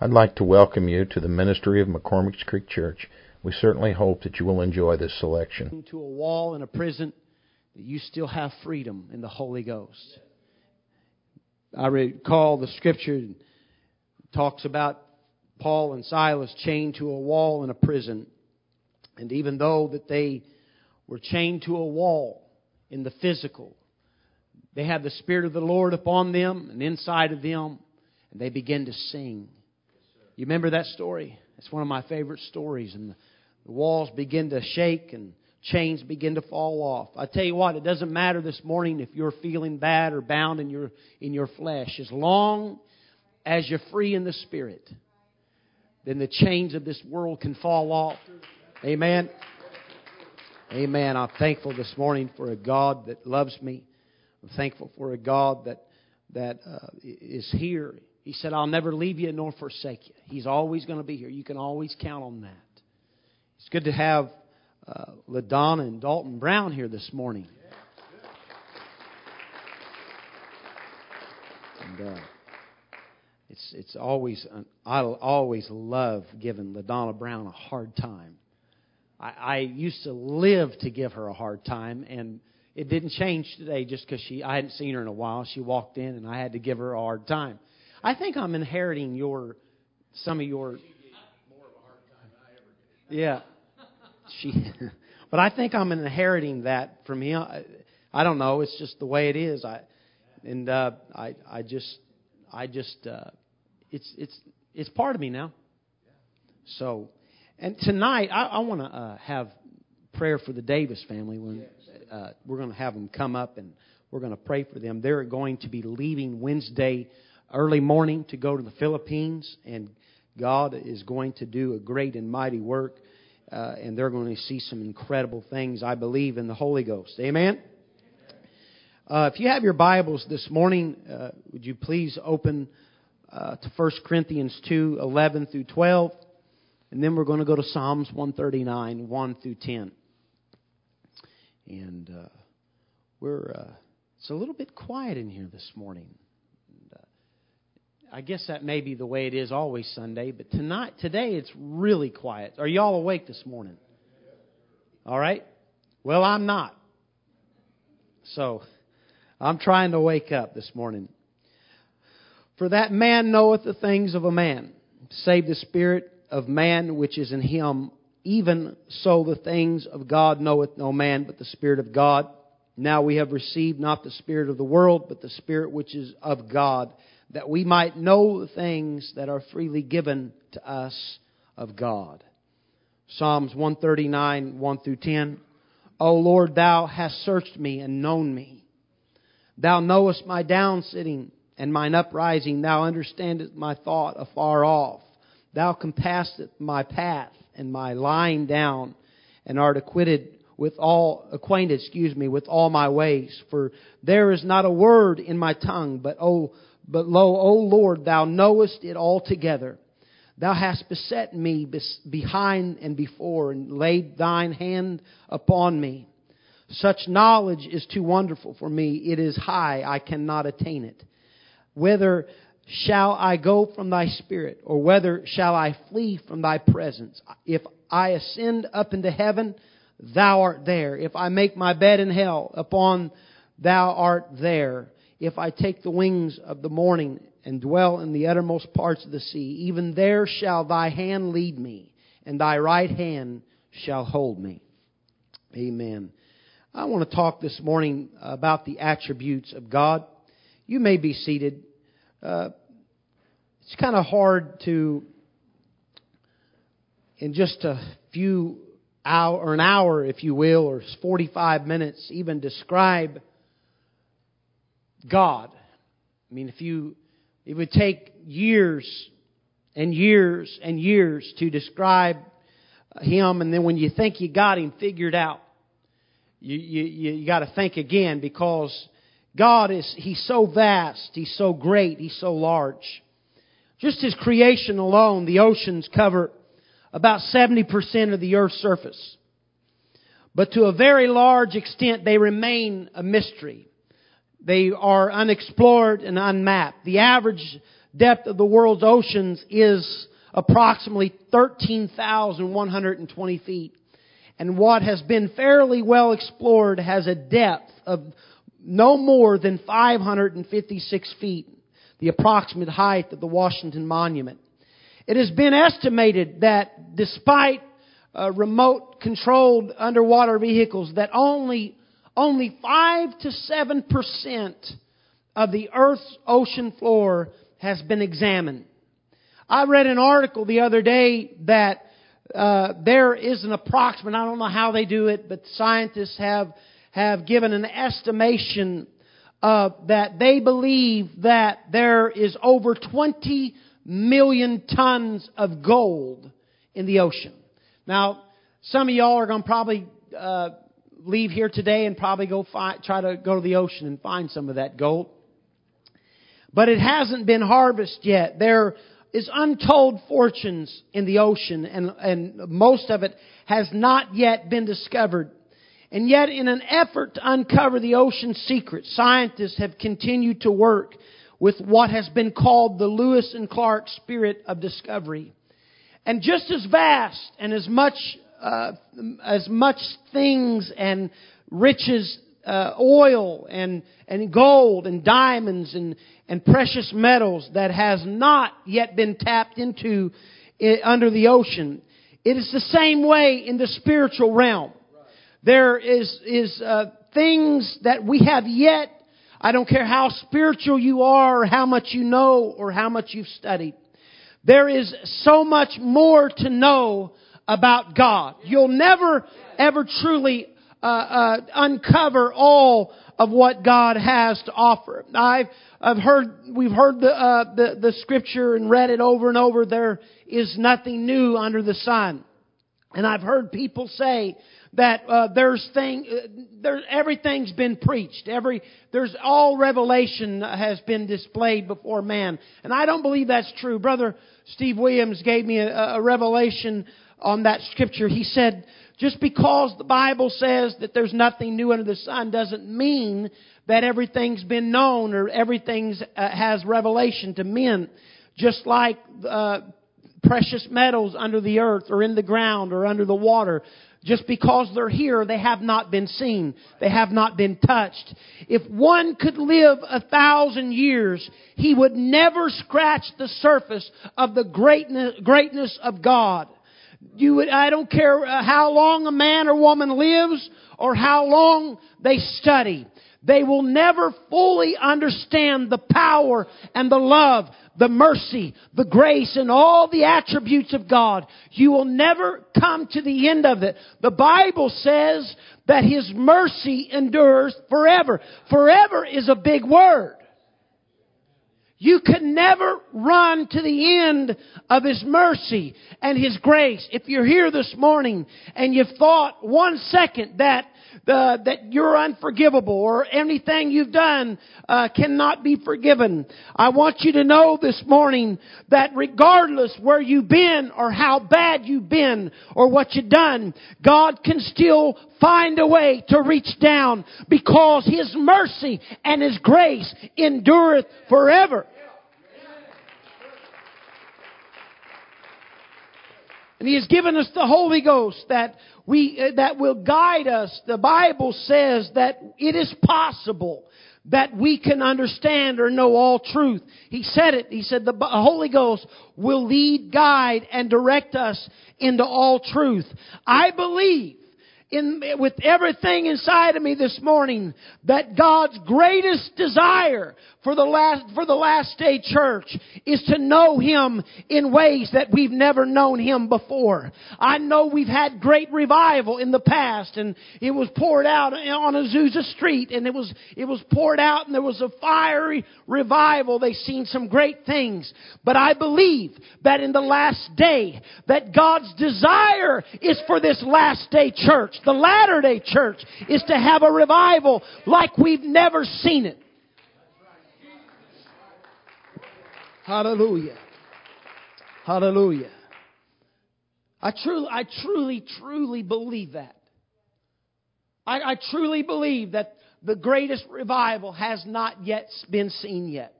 I'd like to welcome you to the ministry of McCormick's Creek Church. We certainly hope that you will enjoy this selection. To a wall in a prison, you still have freedom in the Holy Ghost. I recall the scripture talks about Paul and Silas chained to a wall in a prison. And even though that they were chained to a wall in the physical, they had the Spirit of the Lord upon them and inside of them, and they began to sing. You remember that story? It's one of my favorite stories. And the walls begin to shake and chains begin to fall off. I tell you what, it doesn't matter this morning if you're feeling bad or bound in your in your flesh. As long as you're free in the spirit, then the chains of this world can fall off. Amen. Amen. I'm thankful this morning for a God that loves me. I'm thankful for a God that that uh, is here. He said, "I'll never leave you nor forsake you." He's always going to be here. You can always count on that. It's good to have uh, LaDonna and Dalton Brown here this morning. And, uh, it's it's always an, I always love giving LaDonna Brown a hard time. I, I used to live to give her a hard time, and it didn't change today just because she I hadn't seen her in a while. She walked in, and I had to give her a hard time. I think I'm inheriting your some of your. Yeah, she. but I think I'm inheriting that from him. I don't know. It's just the way it is. I and uh, I I just I just uh, it's it's it's part of me now. So, and tonight I, I want to uh, have prayer for the Davis family. When uh, we're going to have them come up and we're going to pray for them. They're going to be leaving Wednesday early morning to go to the Philippines, and God is going to do a great and mighty work, uh, and they're going to see some incredible things, I believe, in the Holy Ghost. Amen? Uh, if you have your Bibles this morning, uh, would you please open uh, to 1 Corinthians 2 11 through 12, and then we're going to go to Psalms 139 1 through 10. And uh, we're, uh, it's a little bit quiet in here this morning. I guess that may be the way it is always Sunday, but tonight, today it's really quiet. Are y'all awake this morning? All right? Well, I'm not. So, I'm trying to wake up this morning. For that man knoweth the things of a man, save the spirit of man which is in him. Even so, the things of God knoweth no man but the Spirit of God. Now we have received not the Spirit of the world, but the Spirit which is of God that we might know the things that are freely given to us of God. Psalms 139, 1 through 10. O Lord, thou hast searched me and known me. Thou knowest my down sitting and mine uprising. Thou understandest my thought afar off. Thou compassest my path and my lying down and art acquitted with all, acquainted, excuse me, with all my ways. For there is not a word in my tongue, but O but lo, O Lord, thou knowest it altogether. Thou hast beset me behind and before, and laid thine hand upon me. Such knowledge is too wonderful for me. It is high, I cannot attain it. Whether shall I go from thy spirit, or whether shall I flee from thy presence? If I ascend up into heaven, thou art there. If I make my bed in hell, upon thou art there. If I take the wings of the morning and dwell in the uttermost parts of the sea, even there shall thy hand lead me, and thy right hand shall hold me. Amen. I want to talk this morning about the attributes of God. You may be seated. Uh, it's kind of hard to, in just a few hour or an hour, if you will, or 45 minutes, even describe God. I mean, if you, it would take years and years and years to describe Him, and then when you think you got Him figured out, you, you, you got to think again because God is, He's so vast, He's so great, He's so large. Just His creation alone, the oceans cover about 70% of the earth's surface. But to a very large extent, they remain a mystery. They are unexplored and unmapped. The average depth of the world's oceans is approximately 13,120 feet. And what has been fairly well explored has a depth of no more than 556 feet, the approximate height of the Washington Monument. It has been estimated that despite uh, remote controlled underwater vehicles, that only only five to seven percent of the Earth's ocean floor has been examined. I read an article the other day that uh, there is an approximate. I don't know how they do it, but scientists have have given an estimation uh, that they believe that there is over 20 million tons of gold in the ocean. Now, some of y'all are going to probably uh, leave here today and probably go try to go to the ocean and find some of that gold. But it hasn't been harvested yet. There is untold fortunes in the ocean and, and most of it has not yet been discovered. And yet in an effort to uncover the ocean's secrets, scientists have continued to work with what has been called the Lewis and Clark spirit of discovery. And just as vast and as much, uh, as much things and riches, uh, oil and, and gold and diamonds and, and precious metals that has not yet been tapped into it, under the ocean. It is the same way in the spiritual realm. There is, is uh, things that we have yet I don't care how spiritual you are or how much you know or how much you've studied. There is so much more to know about God. You'll never ever truly uh, uh, uncover all of what God has to offer. I've I've heard we've heard the, uh, the the scripture and read it over and over. There is nothing new under the sun, and I've heard people say that uh, there's thing uh, there everything's been preached every there's all revelation has been displayed before man and i don't believe that's true brother steve williams gave me a, a revelation on that scripture he said just because the bible says that there's nothing new under the sun doesn't mean that everything's been known or everything uh, has revelation to men just like uh, precious metals under the earth or in the ground or under the water just because they're here, they have not been seen. They have not been touched. If one could live a thousand years, he would never scratch the surface of the greatness, greatness of God. You would, I don't care uh, how long a man or woman lives or how long they study. They will never fully understand the power and the love the mercy, the grace, and all the attributes of God. You will never come to the end of it. The Bible says that His mercy endures forever. Forever is a big word. You can never run to the end of His mercy and His grace. If you're here this morning and you've thought one second that that you're unforgivable or anything you've done uh, cannot be forgiven. I want you to know this morning that regardless where you've been or how bad you've been or what you've done, God can still find a way to reach down because His mercy and His grace endureth forever. And He has given us the Holy Ghost that we, uh, that will guide us. The Bible says that it is possible that we can understand or know all truth. He said it. He said the Holy Ghost will lead, guide, and direct us into all truth. I believe in, with everything inside of me this morning that God's greatest desire for the last, for the last day church is to know Him in ways that we've never known Him before. I know we've had great revival in the past and it was poured out on Azusa Street and it was, it was poured out and there was a fiery revival. They've seen some great things. But I believe that in the last day that God's desire is for this last day church, the latter day church, is to have a revival like we've never seen it. Hallelujah. Hallelujah. I truly, I truly, truly believe that. I, I truly believe that the greatest revival has not yet been seen yet.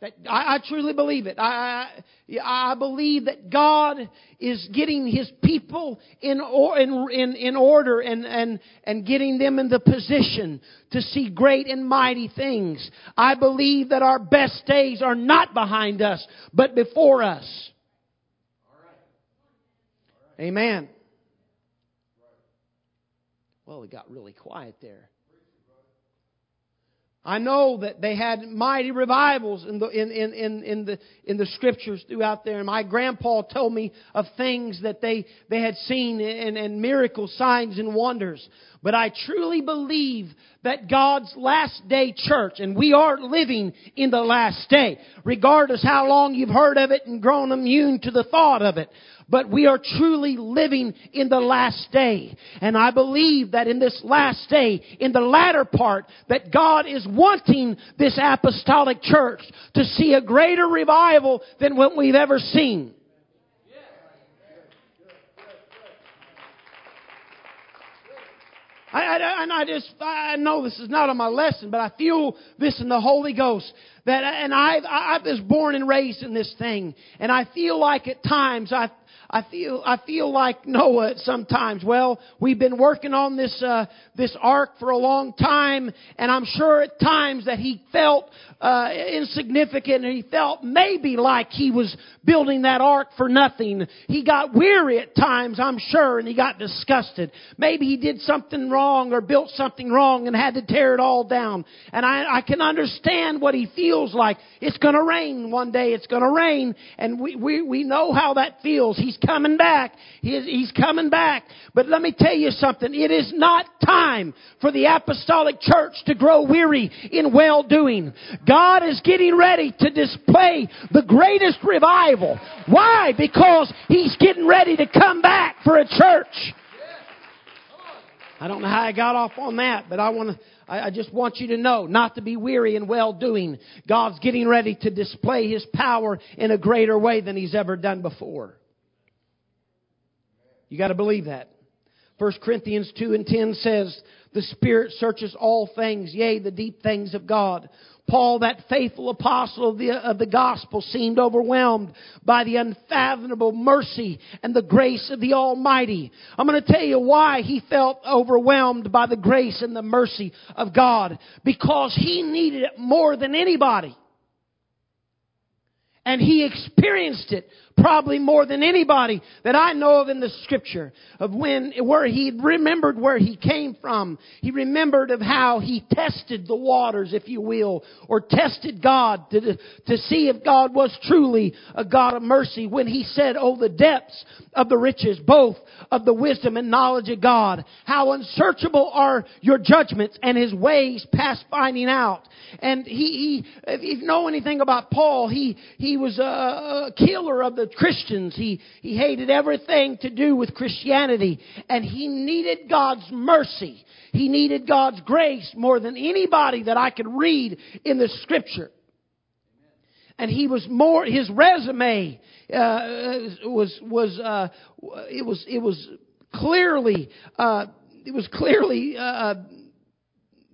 That I, I truly believe it. I, I, I believe that God is getting His people in, or, in, in, in order and, and, and getting them in the position to see great and mighty things. I believe that our best days are not behind us, but before us. Amen. Well, it got really quiet there. I know that they had mighty revivals in the, in, in, in, in, the, in the scriptures throughout there. And my grandpa told me of things that they, they had seen and, and miracles, signs, and wonders. But I truly believe that God's last day church, and we are living in the last day, regardless how long you've heard of it and grown immune to the thought of it. But we are truly living in the last day. And I believe that in this last day, in the latter part, that God is wanting this apostolic church to see a greater revival than what we've ever seen. I, I, and I just, I know this is not on my lesson, but I feel this in the Holy Ghost. That, and I, I was born and raised in this thing. And I feel like at times I, I feel I feel like Noah sometimes. Well, we've been working on this uh, this ark for a long time, and I'm sure at times that he felt uh, insignificant, and he felt maybe like he was building that ark for nothing. He got weary at times, I'm sure, and he got disgusted. Maybe he did something wrong or built something wrong and had to tear it all down. And I, I can understand what he feels like. It's going to rain one day. It's going to rain, and we we we know how that feels. He's Coming back. He is, he's coming back. But let me tell you something. It is not time for the apostolic church to grow weary in well doing. God is getting ready to display the greatest revival. Why? Because He's getting ready to come back for a church. I don't know how I got off on that, but I want to, I, just want you to know not to be weary in well doing. God's getting ready to display His power in a greater way than He's ever done before. You got to believe that. 1 Corinthians 2 and 10 says, The Spirit searches all things, yea, the deep things of God. Paul, that faithful apostle of the, of the gospel, seemed overwhelmed by the unfathomable mercy and the grace of the Almighty. I'm going to tell you why he felt overwhelmed by the grace and the mercy of God. Because he needed it more than anybody. And he experienced it probably more than anybody that I know of in the scripture of when, where he remembered where he came from. He remembered of how he tested the waters, if you will, or tested God to, to see if God was truly a God of mercy when he said, oh, the depths of the riches, both of the wisdom and knowledge of God. How unsearchable are your judgments and his ways past finding out. And he, he if you know anything about Paul, he, he was a, a killer of the Christians. He, he hated everything to do with Christianity. And he needed God's mercy. He needed God's grace more than anybody that I could read in the scripture. And he was more, his resume, uh, was, was, uh, it was, it was clearly, uh, it was clearly, uh,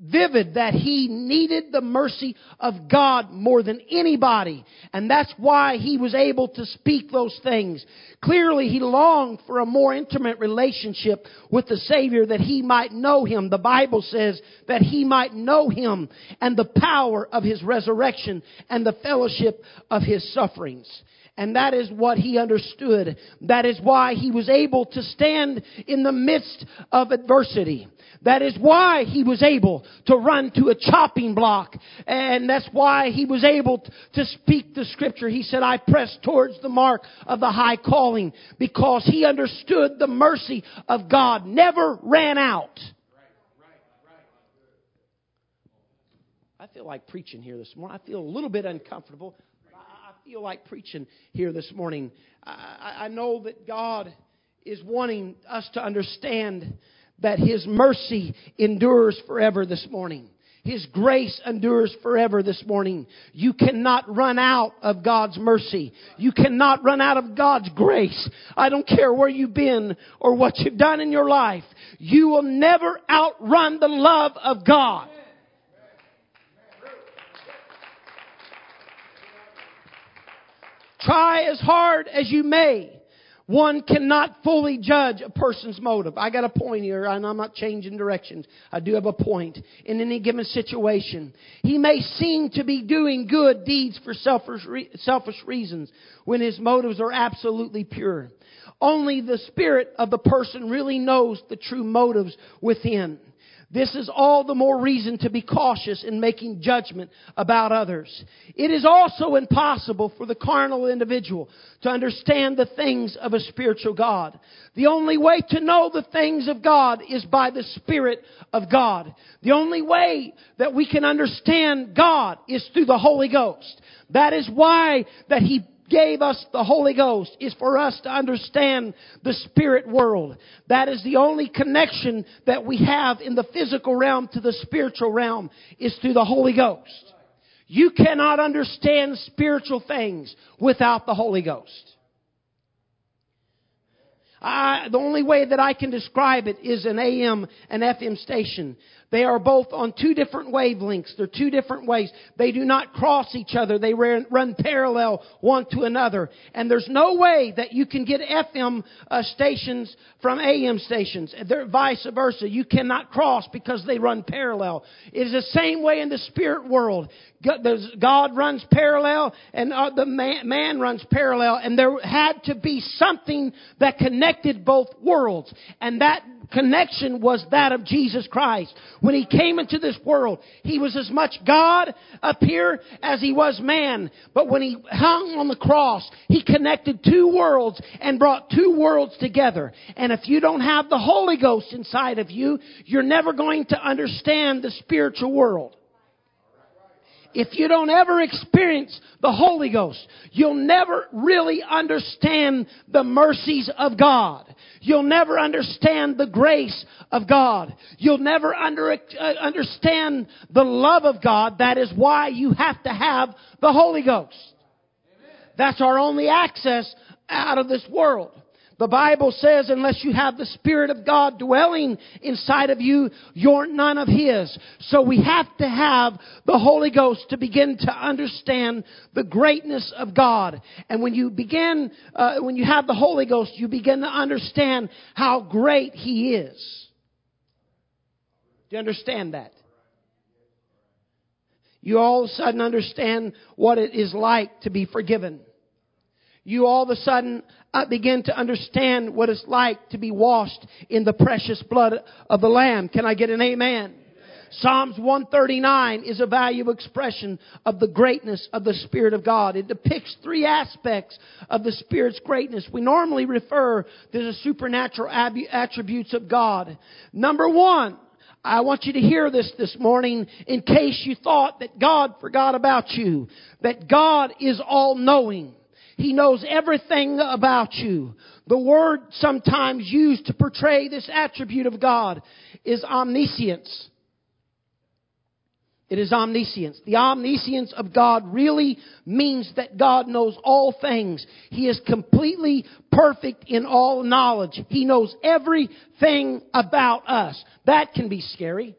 vivid that he needed the mercy of God more than anybody. And that's why he was able to speak those things. Clearly he longed for a more intimate relationship with the Savior that he might know him. The Bible says that he might know him and the power of his resurrection and the fellowship of his sufferings. And that is what he understood. That is why he was able to stand in the midst of adversity. That is why he was able to run to a chopping block. And that's why he was able to speak the scripture. He said, I press towards the mark of the high calling because he understood the mercy of God never ran out. I feel like preaching here this morning. I feel a little bit uncomfortable. Feel like preaching here this morning. I, I know that God is wanting us to understand that His mercy endures forever this morning. His grace endures forever this morning. You cannot run out of God's mercy. You cannot run out of God's grace. I don't care where you've been or what you've done in your life. You will never outrun the love of God. Try as hard as you may. One cannot fully judge a person's motive. I got a point here, and I'm not changing directions. I do have a point. In any given situation, he may seem to be doing good deeds for selfish, selfish reasons when his motives are absolutely pure. Only the spirit of the person really knows the true motives within. This is all the more reason to be cautious in making judgment about others. It is also impossible for the carnal individual to understand the things of a spiritual God. The only way to know the things of God is by the Spirit of God. The only way that we can understand God is through the Holy Ghost. That is why that He gave us the Holy Ghost is for us to understand the spirit world. That is the only connection that we have in the physical realm to the spiritual realm is through the Holy Ghost. You cannot understand spiritual things without the Holy Ghost. I, the only way that I can describe it is an AM and FM station. They are both on two different wavelengths. They're two different ways. They do not cross each other. They run parallel one to another. And there's no way that you can get FM uh, stations from AM stations. They're vice versa. You cannot cross because they run parallel. It is the same way in the spirit world. God runs parallel and uh, the man, man runs parallel and there had to be something that connected both worlds. And that connection was that of Jesus Christ. When he came into this world, he was as much God up here as he was man. But when he hung on the cross, he connected two worlds and brought two worlds together. And if you don't have the Holy Ghost inside of you, you're never going to understand the spiritual world if you don't ever experience the Holy Ghost, you'll never really understand the mercies of God. You'll never understand the grace of God. You'll never under, uh, understand the love of God. That is why you have to have the Holy Ghost. That's our only access out of this world. The Bible says unless you have the Spirit of God dwelling inside of you, you're none of His. So we have to have the Holy Ghost to begin to understand the greatness of God. And when you begin, uh, when you have the Holy Ghost, you begin to understand how great He is. Do you understand that? You all of a sudden understand what it is like to be forgiven you all of a sudden uh, begin to understand what it's like to be washed in the precious blood of the Lamb. Can I get an amen? Psalms 139 is a valuable expression of the greatness of the Spirit of God. It depicts three aspects of the Spirit's greatness. We normally refer to the supernatural attributes of God. Number one, I want you to hear this this morning in case you thought that God forgot about you. That God is all knowing. He knows everything about you. The word sometimes used to portray this attribute of God is omniscience. It is omniscience. The omniscience of God really means that God knows all things. He is completely perfect in all knowledge. He knows everything about us. That can be scary.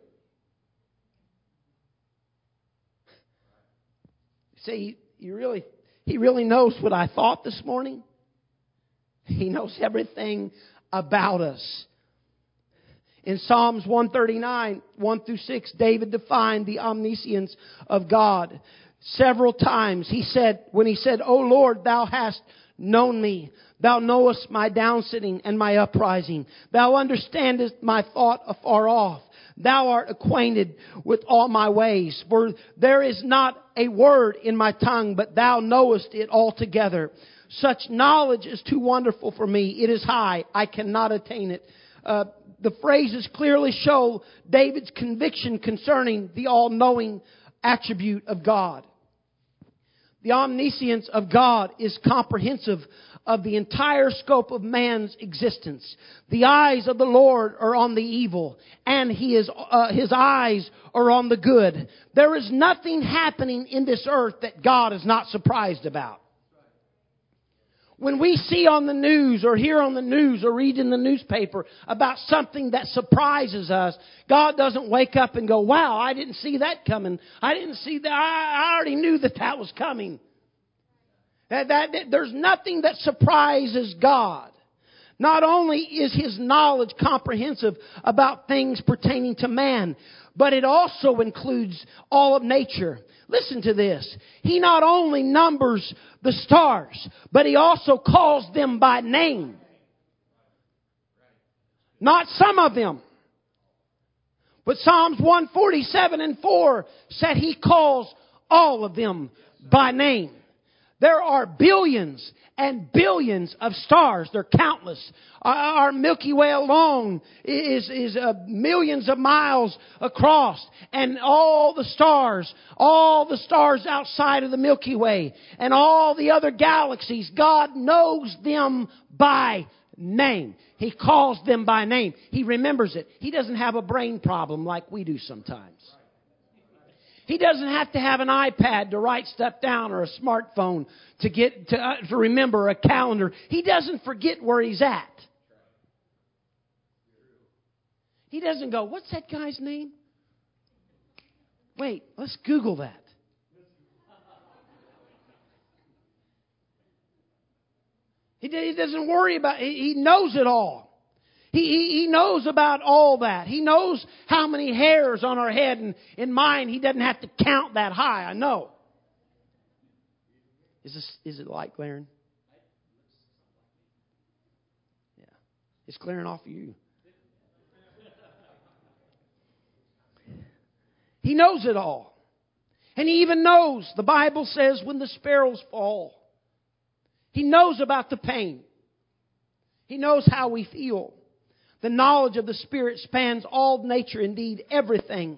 See, you really he really knows what I thought this morning. He knows everything about us. In Psalms 139, 1 through 6, David defined the omniscience of God. Several times he said, when he said, O Lord, thou hast known me. Thou knowest my downsitting and my uprising. Thou understandest my thought afar off. Thou art acquainted with all my ways. For there is not a word in my tongue, but thou knowest it altogether. Such knowledge is too wonderful for me. It is high. I cannot attain it. Uh, the phrases clearly show David's conviction concerning the all-knowing attribute of God. The omniscience of God is comprehensive of the entire scope of man's existence. The eyes of the Lord are on the evil, and he is, uh, his eyes are on the good. There is nothing happening in this earth that God is not surprised about. When we see on the news or hear on the news or read in the newspaper about something that surprises us, God doesn't wake up and go, wow, I didn't see that coming. I didn't see that. I already knew that that was coming. That, that, that there's nothing that surprises God. Not only is His knowledge comprehensive about things pertaining to man, but it also includes all of nature. Listen to this. He not only numbers the stars, but He also calls them by name. Not some of them. But Psalms 147 and 4 said He calls all of them by name. There are billions and billions of stars. They're countless. Our Milky Way alone is, is uh, millions of miles across. And all the stars, all the stars outside of the Milky Way, and all the other galaxies, God knows them by name. He calls them by name. He remembers it. He doesn't have a brain problem like we do sometimes. He doesn't have to have an iPad to write stuff down or a smartphone to get to, uh, to remember a calendar. He doesn't forget where he's at. He doesn't go, "What's that guy's name?" Wait, let's Google that. He, doesn't worry about. He knows it all. He, he, knows about all that. He knows how many hairs on our head. And in mine, he doesn't have to count that high. I know. Is this is it light glaring? Yeah. It's glaring off of you. He knows it all. And he even knows, the Bible says, when the sparrows fall. He knows about the pain. He knows how we feel. The knowledge of the Spirit spans all nature, indeed everything.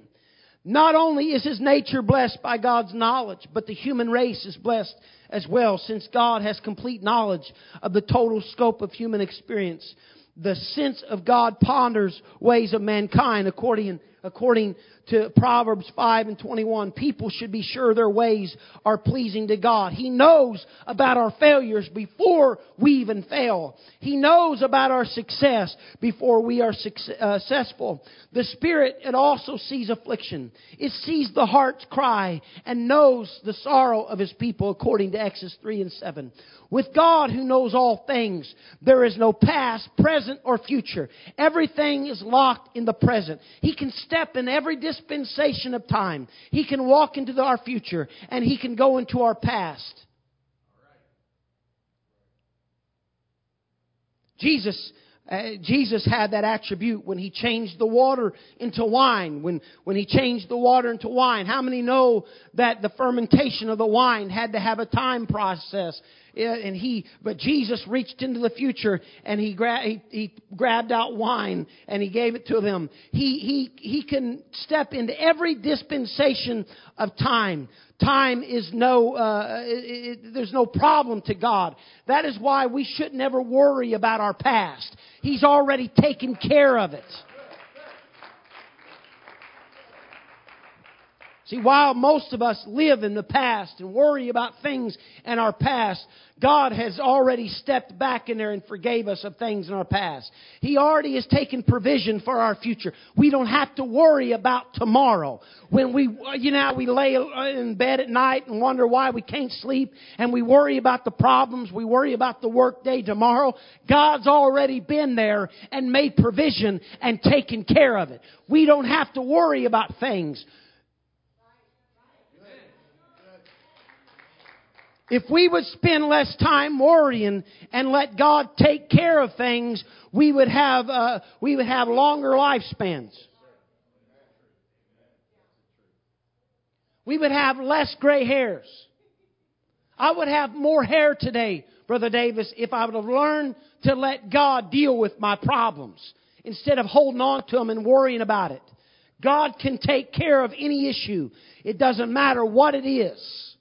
Not only is his nature blessed by God's knowledge, but the human race is blessed as well, since God has complete knowledge of the total scope of human experience. The sense of God ponders ways of mankind according, according to Proverbs 5 and 21. People should be sure their ways are pleasing to God. He knows about our failures before we even fail. He knows about our success before we are uh, successful. The Spirit, it also sees affliction. It sees the heart's cry and knows the sorrow of His people according to Exodus 3 and 7. With God who knows all things, there is no past, present, or future. Everything is locked in the present. He can step in every dispensation of time. He can walk into our future and He can go into our past. Jesus uh, Jesus had that attribute when he changed the water into wine, when, when he changed the water into wine. How many know that the fermentation of the wine had to have a time process? And he, but Jesus reached into the future and he, gra- he, he grabbed out wine and he gave it to them. He, he, he can step into every dispensation of time. Time is no, uh, it, it, there's no problem to God. That is why we should never worry about our past. He's already taken care of it. See, while most of us live in the past and worry about things in our past, God has already stepped back in there and forgave us of things in our past. He already has taken provision for our future. We don't have to worry about tomorrow. When we, you know, we lay in bed at night and wonder why we can't sleep and we worry about the problems, we worry about the workday tomorrow. God's already been there and made provision and taken care of it. We don't have to worry about things. If we would spend less time worrying and let God take care of things, we would have uh, we would have longer lifespans. We would have less gray hairs. I would have more hair today, Brother Davis, if I would have learned to let God deal with my problems instead of holding on to them and worrying about it. God can take care of any issue. It doesn't matter what it is.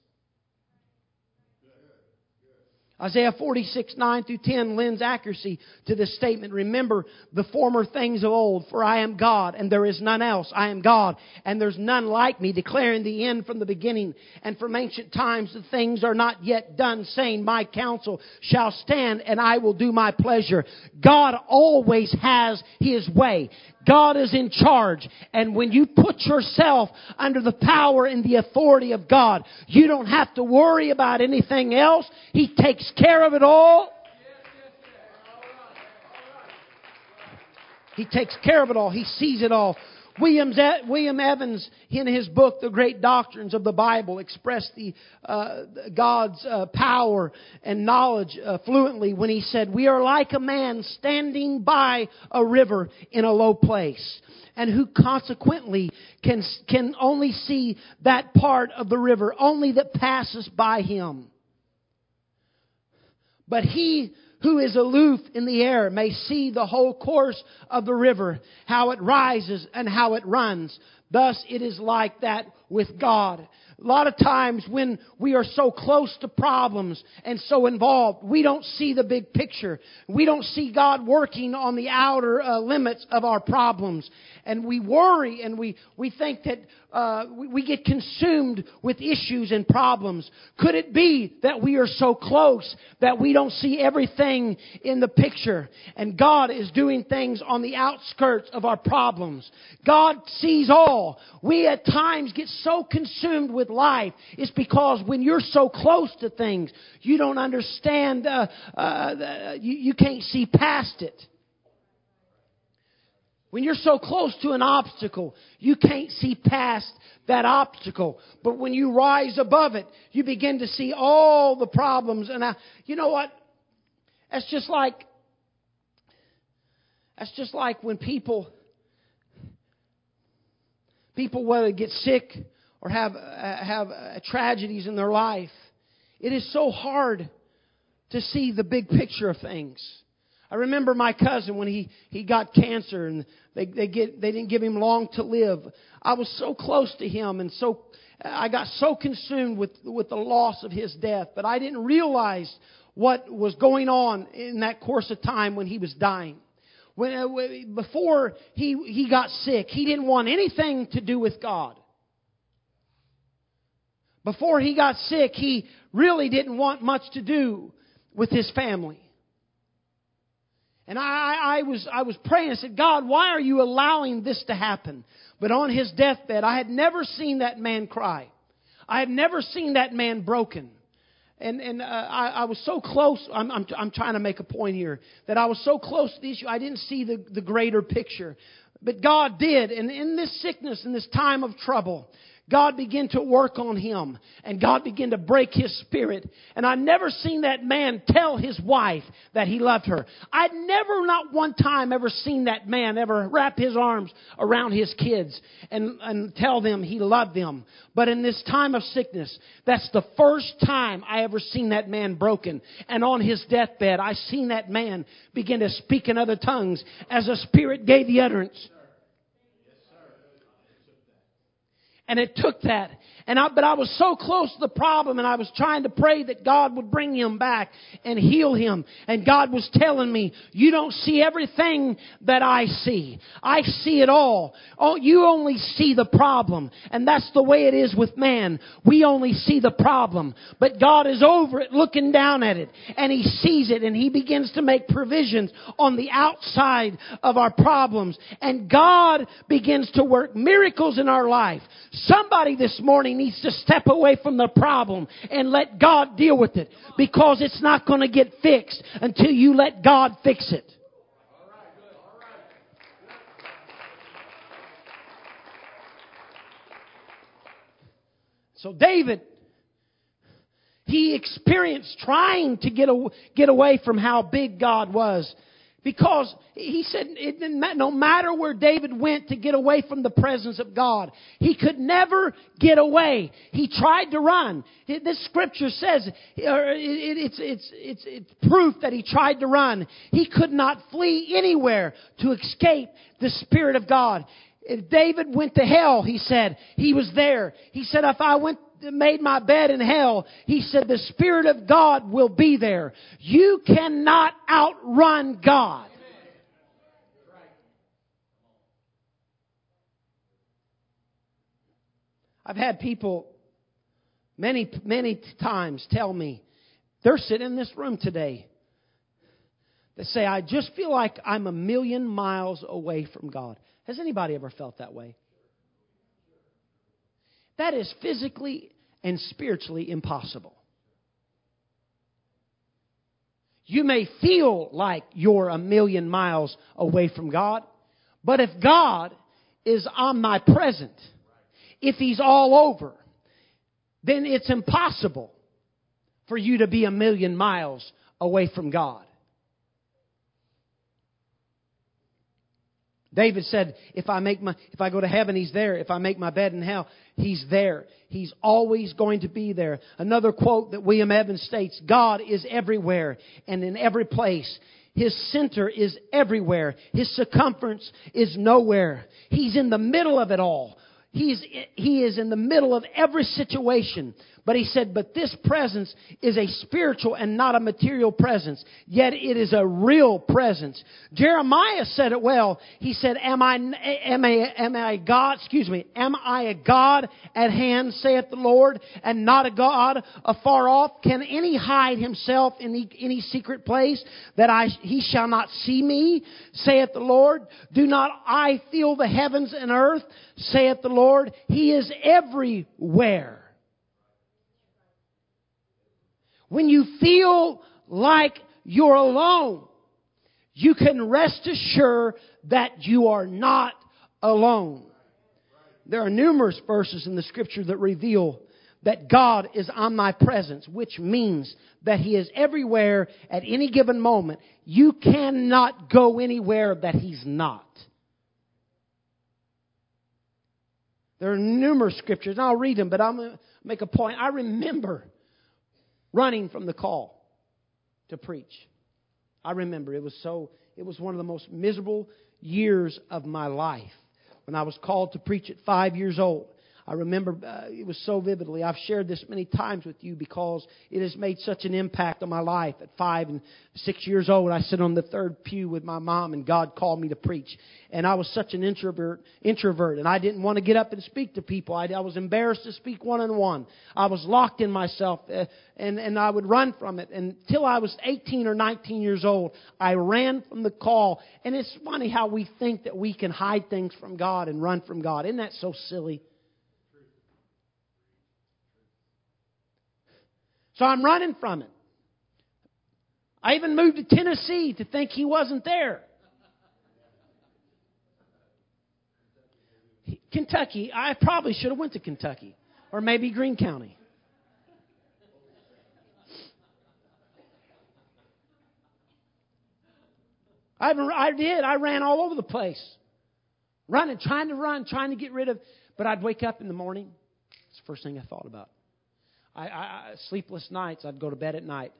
Isaiah 46, 9 through 10 lends accuracy to this statement. Remember the former things of old, for I am God, and there is none else. I am God, and there's none like me, declaring the end from the beginning. And from ancient times the things are not yet done, saying, My counsel shall stand, and I will do my pleasure. God always has His way. God is in charge. And when you put yourself under the power and the authority of God, you don't have to worry about anything else. He takes care of it all. He takes care of it all. He sees it all. Williams, William Evans, in his book, The Great Doctrines of the Bible, expressed the, uh, God's uh, power and knowledge uh, fluently when he said, We are like a man standing by a river in a low place, and who consequently can, can only see that part of the river, only that passes by him. But he who is aloof in the air may see the whole course of the river, how it rises and how it runs. Thus it is like that with God. A lot of times when we are so close to problems and so involved, we don't see the big picture. We don't see God working on the outer uh, limits of our problems and we worry and we, we think that uh, we, we get consumed with issues and problems. Could it be that we are so close that we don't see everything in the picture and God is doing things on the outskirts of our problems? God sees all. We at times get so consumed with life. It's because when you're so close to things, you don't understand, uh, uh, you, you can't see past it. When you're so close to an obstacle, you can't see past that obstacle. But when you rise above it, you begin to see all the problems. And I, you know what? That's just like, that's just like when people, people whether get sick or have, uh, have uh, tragedies in their life. It is so hard to see the big picture of things. I remember my cousin when he, he got cancer and they, they get, they didn't give him long to live. I was so close to him and so, I got so consumed with, with the loss of his death, but I didn't realize what was going on in that course of time when he was dying. When, uh, before he, he got sick, he didn't want anything to do with God. Before he got sick, he really didn't want much to do with his family. And I, I, was, I was praying. I said, God, why are you allowing this to happen? But on his deathbed, I had never seen that man cry. I had never seen that man broken. And, and uh, I, I was so close. I'm, I'm, I'm trying to make a point here that I was so close to the issue. I didn't see the, the greater picture. But God did. And in this sickness, in this time of trouble, God began to work on him and God began to break his spirit. And I never seen that man tell his wife that he loved her. I'd never, not one time, ever seen that man ever wrap his arms around his kids and, and tell them he loved them. But in this time of sickness, that's the first time I ever seen that man broken. And on his deathbed, I seen that man begin to speak in other tongues as the Spirit gave the utterance. And it took that. And I, but I was so close to the problem and I was trying to pray that God would bring him back and heal him. And God was telling me, you don't see everything that I see. I see it all. Oh, you only see the problem. And that's the way it is with man. We only see the problem. But God is over it looking down at it. And He sees it and He begins to make provisions on the outside of our problems. And God begins to work miracles in our life. Somebody this morning needs to step away from the problem and let God deal with it because it's not going to get fixed until you let God fix it. So David, he experienced trying to get, away from how big God was. Because he said it didn't matter, no matter where David went to get away from the presence of God, he could never get away. He tried to run. This scripture says it's, it's, it's, it's proof that he tried to run. He could not flee anywhere to escape the Spirit of God. If David went to hell, he said, he was there. He said, if I went made my bed in hell, he said, the Spirit of God will be there. You cannot outrun God. I've had people many, many times tell me, they're sitting in this room today, that say, I just feel like I'm a million miles away from God. Has anybody ever felt that way? That is physically and spiritually impossible. You may feel like you're a million miles away from God, but if God is omnipresent, if He's all over, then it's impossible for you to be a million miles away from God. David said, if I make my, if I go to heaven, he's there. If I make my bed in hell, he's there. He's always going to be there. Another quote that William Evans states, God is everywhere and in every place. His center is everywhere. His circumference is nowhere. He's in the middle of it all. He's, he is in the middle of every situation. But he said, but this presence is a spiritual and not a material presence. Yet it is a real presence. Jeremiah said it well. He said, am I, am I, am I God, excuse me, am I a God at hand, saith the Lord, and not a God afar off? Can any hide himself in any, any secret place that I, he shall not see me, saith the Lord? Do not I feel the heavens and earth, saith the Lord? He is everywhere. When you feel like you're alone, you can rest assured that you are not alone. There are numerous verses in the scripture that reveal that God is omnipresent, which means that He is everywhere at any given moment. You cannot go anywhere that He's not. There are numerous scriptures, and I'll read them, but I'm going to make a point. I remember running from the call to preach. I remember it was so, it was one of the most miserable years of my life when I was called to preach at five years old. I remember uh, it was so vividly. I've shared this many times with you because it has made such an impact on my life. At five and six years old, I sit on the third pew with my mom, and God called me to preach. And I was such an introvert, introvert, and I didn't want to get up and speak to people. I, I was embarrassed to speak one on one. I was locked in myself, uh, and and I would run from it until I was 18 or 19 years old. I ran from the call, and it's funny how we think that we can hide things from God and run from God. Isn't that so silly? So I'm running from it. I even moved to Tennessee to think he wasn't there. Kentucky, I probably should have went to Kentucky or maybe Greene County. I, I did. I ran all over the place. Running, trying to run, trying to get rid of. But I'd wake up in the morning. It's the first thing I thought about. I, I, sleepless nights. I'd go to bed at night,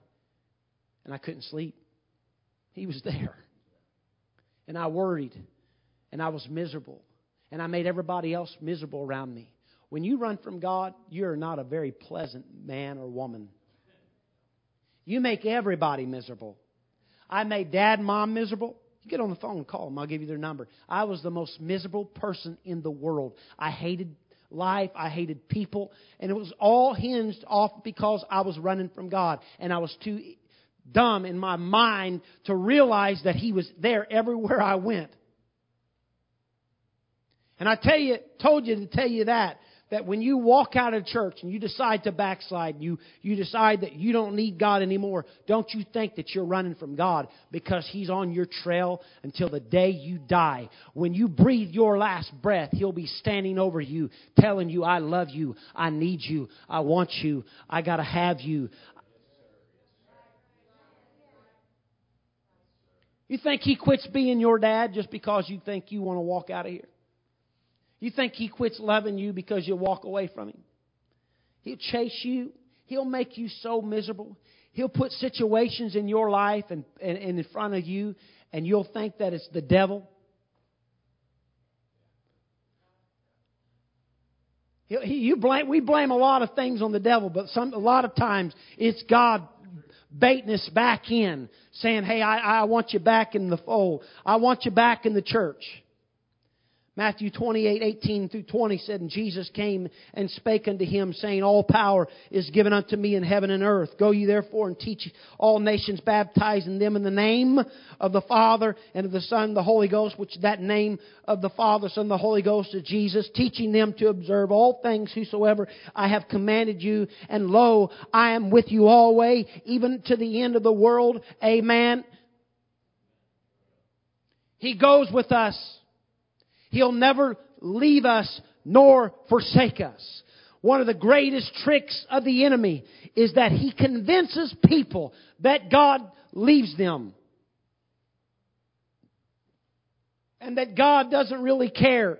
and I couldn't sleep. He was there, and I worried, and I was miserable, and I made everybody else miserable around me. When you run from God, you're not a very pleasant man or woman. You make everybody miserable. I made dad and mom miserable. You get on the phone and call them. I'll give you their number. I was the most miserable person in the world. I hated life. I hated people. And it was all hinged off because I was running from God. And I was too dumb in my mind to realize that He was there everywhere I went. And I tell you, told you to tell you that that when you walk out of church and you decide to backslide, you, you decide that you don't need God anymore, don't you think that you're running from God because He's on your trail until the day you die. When you breathe your last breath, He'll be standing over you, telling you, I love you, I need you, I want you, I gotta have you. You think He quits being your dad just because you think you want to walk out of here? You think he quits loving you because you walk away from him? He'll chase you. He'll make you so miserable. He'll put situations in your life and, and, and in front of you, and you'll think that it's the devil. He, he, you blame, we blame a lot of things on the devil, but some, a lot of times it's God baiting us back in, saying, Hey, I, I want you back in the fold. I want you back in the church. Matthew 28, 18 through 20 said, And Jesus came and spake unto him, saying, All power is given unto me in heaven and earth. Go ye therefore and teach all nations, baptizing them in the name of the Father and of the Son and the Holy Ghost, which that name of the Father, Son, and the Holy Ghost is Jesus, teaching them to observe all things whosoever I have commanded you. And lo, I am with you always, even to the end of the world. Amen. He goes with us. He'll never leave us nor forsake us. One of the greatest tricks of the enemy is that he convinces people that God leaves them. And that God doesn't really care.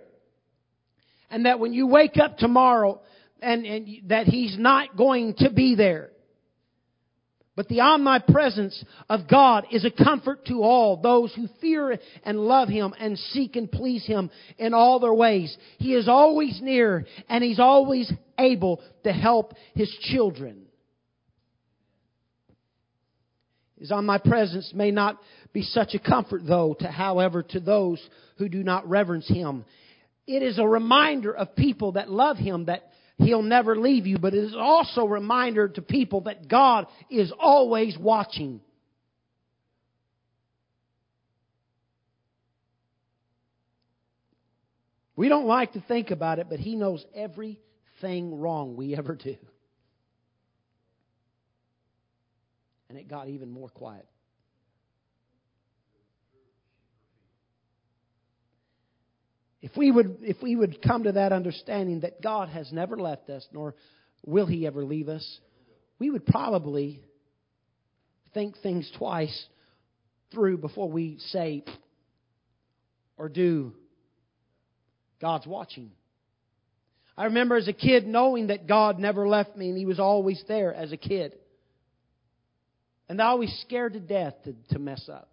And that when you wake up tomorrow and, and that He's not going to be there. But the omnipresence of God is a comfort to all those who fear and love Him and seek and please Him in all their ways. He is always near and He's always able to help His children. His omnipresence may not be such a comfort though, to however, to those who do not reverence Him. It is a reminder of people that love Him that He'll never leave you, but it is also a reminder to people that God is always watching. We don't like to think about it, but He knows everything wrong we ever do. And it got even more quiet. If we would, if we would come to that understanding that God has never left us, nor will He ever leave us, we would probably think things twice through before we say or do. God's watching. I remember as a kid knowing that God never left me and He was always there as a kid. And I always scared to death to, to mess up.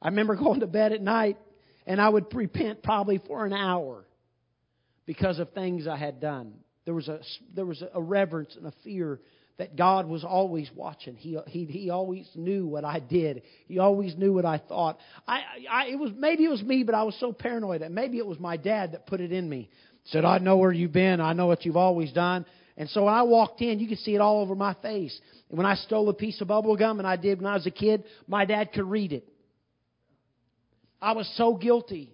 I remember going to bed at night and I would repent probably for an hour because of things I had done. There was a, there was a reverence and a fear that God was always watching. He, he, he always knew what I did. He always knew what I thought. I, I, it was, maybe it was me, but I was so paranoid that maybe it was my dad that put it in me. Said, I know where you've been. I know what you've always done. And so when I walked in, you could see it all over my face. And when I stole a piece of bubble gum, and I did when I was a kid, my dad could read it. I was so guilty.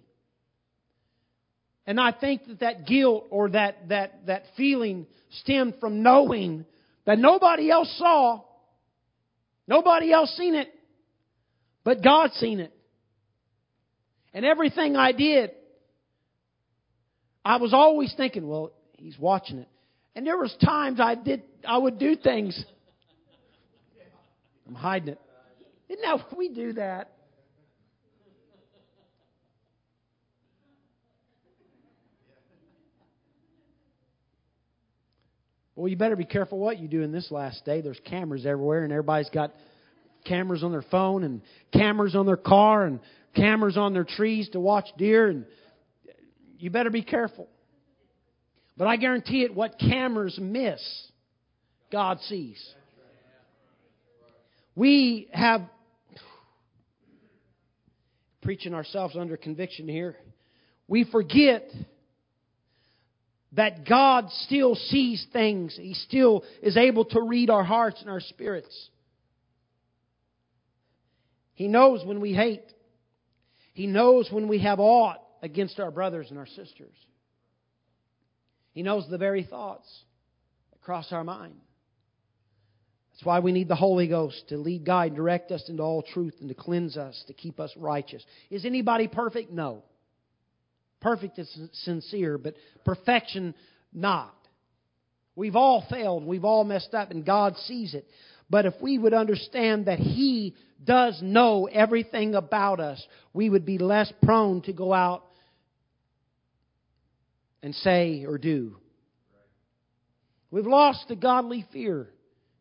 And I think that that guilt or that, that, that feeling stemmed from knowing that nobody else saw, nobody else seen it, but God seen it. And everything I did, I was always thinking, well, He's watching it. And there was times I did, I would do things. I'm hiding it. Isn't that we do that? Well, you better be careful what you do in this last day. There's cameras everywhere, and everybody's got cameras on their phone and cameras on their car and cameras on their trees to watch deer, and you better be careful. But I guarantee it, what cameras miss, God sees. We have preaching ourselves under conviction here. We forget that God still sees things. He still is able to read our hearts and our spirits. He knows when we hate. He knows when we have aught against our brothers and our sisters. He knows the very thoughts that cross our mind. That's why we need the Holy Ghost to lead, guide, direct us into all truth and to cleanse us, to keep us righteous. Is anybody perfect? No. Perfect is sincere, but perfection not. We've all failed. We've all messed up, and God sees it. But if we would understand that He does know everything about us, we would be less prone to go out and say or do. We've lost the godly fear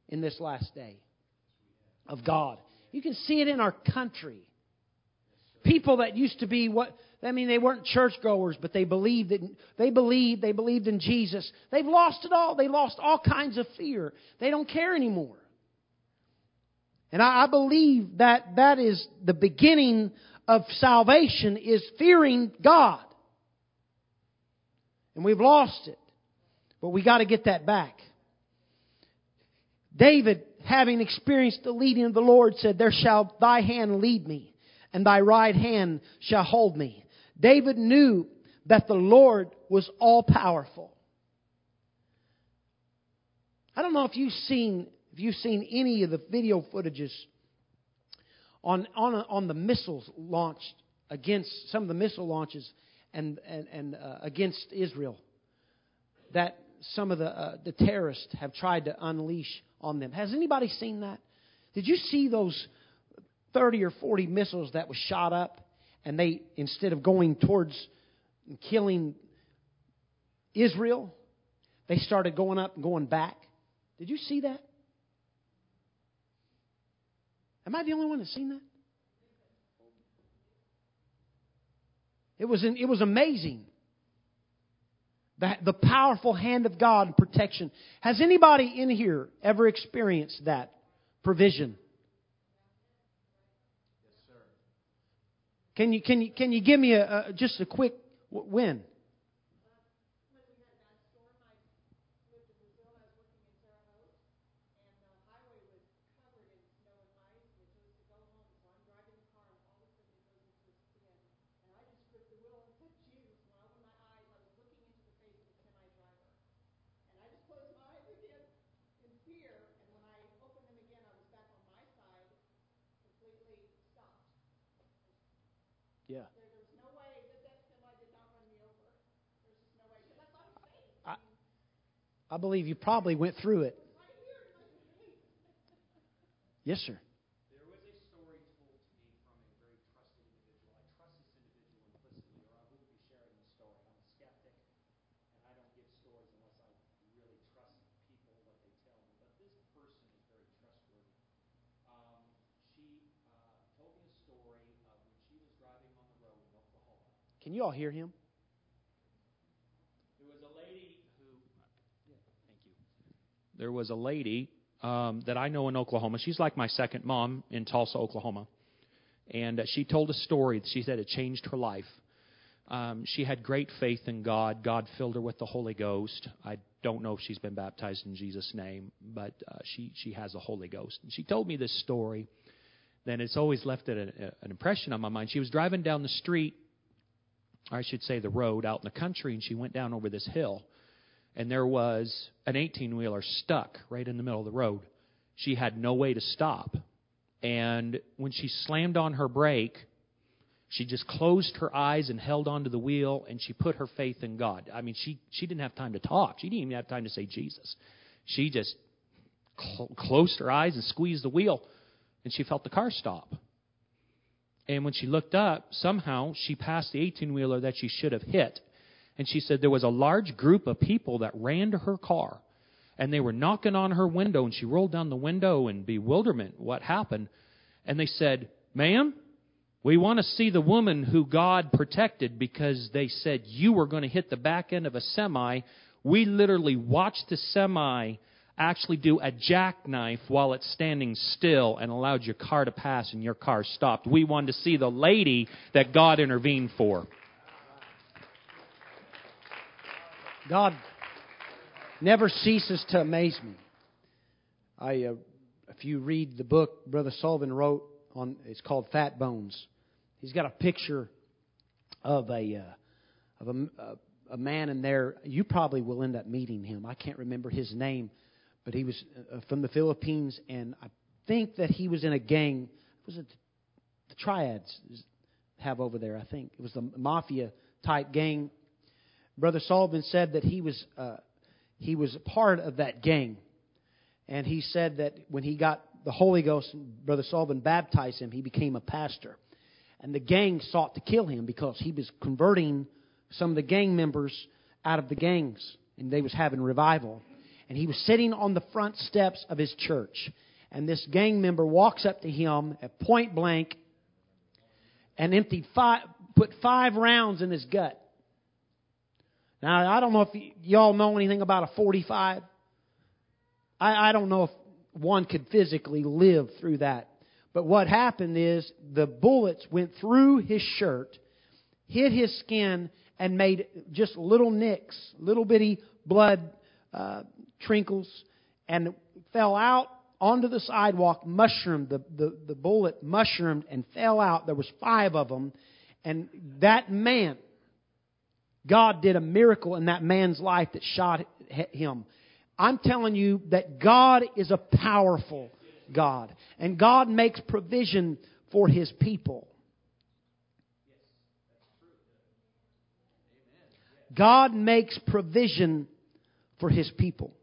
in this last day of God. You can see it in our country. People that used to be what I mean, they weren't churchgoers, but they believed that they believed they believed in Jesus. They've lost it all. They lost all kinds of fear. They don't care anymore. And I, I believe that that is the beginning of salvation is fearing God. And we've lost it. But we got to get that back. David, having experienced the leading of the Lord, said, There shall thy hand lead me, and thy right hand shall hold me. David knew that the Lord was all powerful. I don't know if you've seen if you've seen any of the video footages on on on the missiles launched against some of the missile launches and and, and uh, against Israel that some of the uh, the terrorists have tried to unleash on them. Has anybody seen that? Did you see those 30 or 40 missiles that was shot up and they instead of going towards killing Israel, they started going up and going back? Did you see that? Am I the only one that's seen that? It was, in, it was amazing. The, the powerful hand of God and protection. Has anybody in here ever experienced that provision? Can you, can you, can you give me a, a just a quick when? Yeah. I, I believe you probably went through it. Yes, sir. There was a story told to me from a very trusted individual. I trust this individual implicitly, or I wouldn't be sharing the story. I'm a skeptic, and I don't give stories unless I really trust people, what they tell me. But this person is very trustworthy. Um, she uh, told me a story of when she was driving on the road in Oklahoma. Can you all hear him? There was a lady who. Yeah, thank you. There was a lady um, that I know in Oklahoma. She's like my second mom in Tulsa, Oklahoma. And uh, she told a story. She said it changed her life. Um, she had great faith in God. God filled her with the Holy Ghost. I don't know if she's been baptized in Jesus' name, but uh, she she has the Holy Ghost. And she told me this story. Then it's always left an, an impression on my mind. She was driving down the street, or I should say the road, out in the country, and she went down over this hill and there was an 18 wheeler stuck right in the middle of the road. She had no way to stop. And when she slammed on her brake, she just closed her eyes and held onto the wheel and she put her faith in God. I mean, she, she didn't have time to talk. She didn't even have time to say Jesus. She just cl- closed her eyes and squeezed the wheel and she felt the car stop. And when she looked up, somehow she passed the 18 wheeler that she should have hit. And she said there was a large group of people that ran to her car and they were knocking on her window and she rolled down the window in bewilderment what happened? And they said ma'am we want to see the woman who god protected because they said you were going to hit the back end of a semi. We literally watched the semi actually do a jackknife while it's standing still and allowed your car to pass and your car stopped we wanted to see the lady that god intervened for God never ceases to amaze me. I, uh, if you read the book Brother Sullivan wrote on, it's called Fat Bones. He's got a picture of a uh, of a, uh, a man in there. You probably will end up meeting him. I can't remember his name, but he was uh, from the Philippines, and I think that he was in a gang. It was it the Triads have over there? I think it was the mafia type gang Brother Sullivan said that he was uh, he was part of that gang, and he said that when he got the Holy Ghost, Brother Sullivan baptized him, he became a pastor, and the gang sought to kill him because he was converting some of the gang members out of the gangs, and they was having revival, and he was sitting on the front steps of his church, and this gang member walks up to him at point blank and emptied five, put five rounds in his gut now, I don't know if y'all know anything about a 45. I, I don't know if one could physically live through that. But what happened is the bullets went through his shirt, hit his skin, and made just little nicks, little bitty blood uh, trinkles, and fell out onto the sidewalk, mushroomed. The, the, the bullet mushroomed and fell out. There was five of them. And that man, God did a miracle in that man's life that shot him. I'm telling you that God is a powerful God. And God makes provision for His people. God makes provision for His people.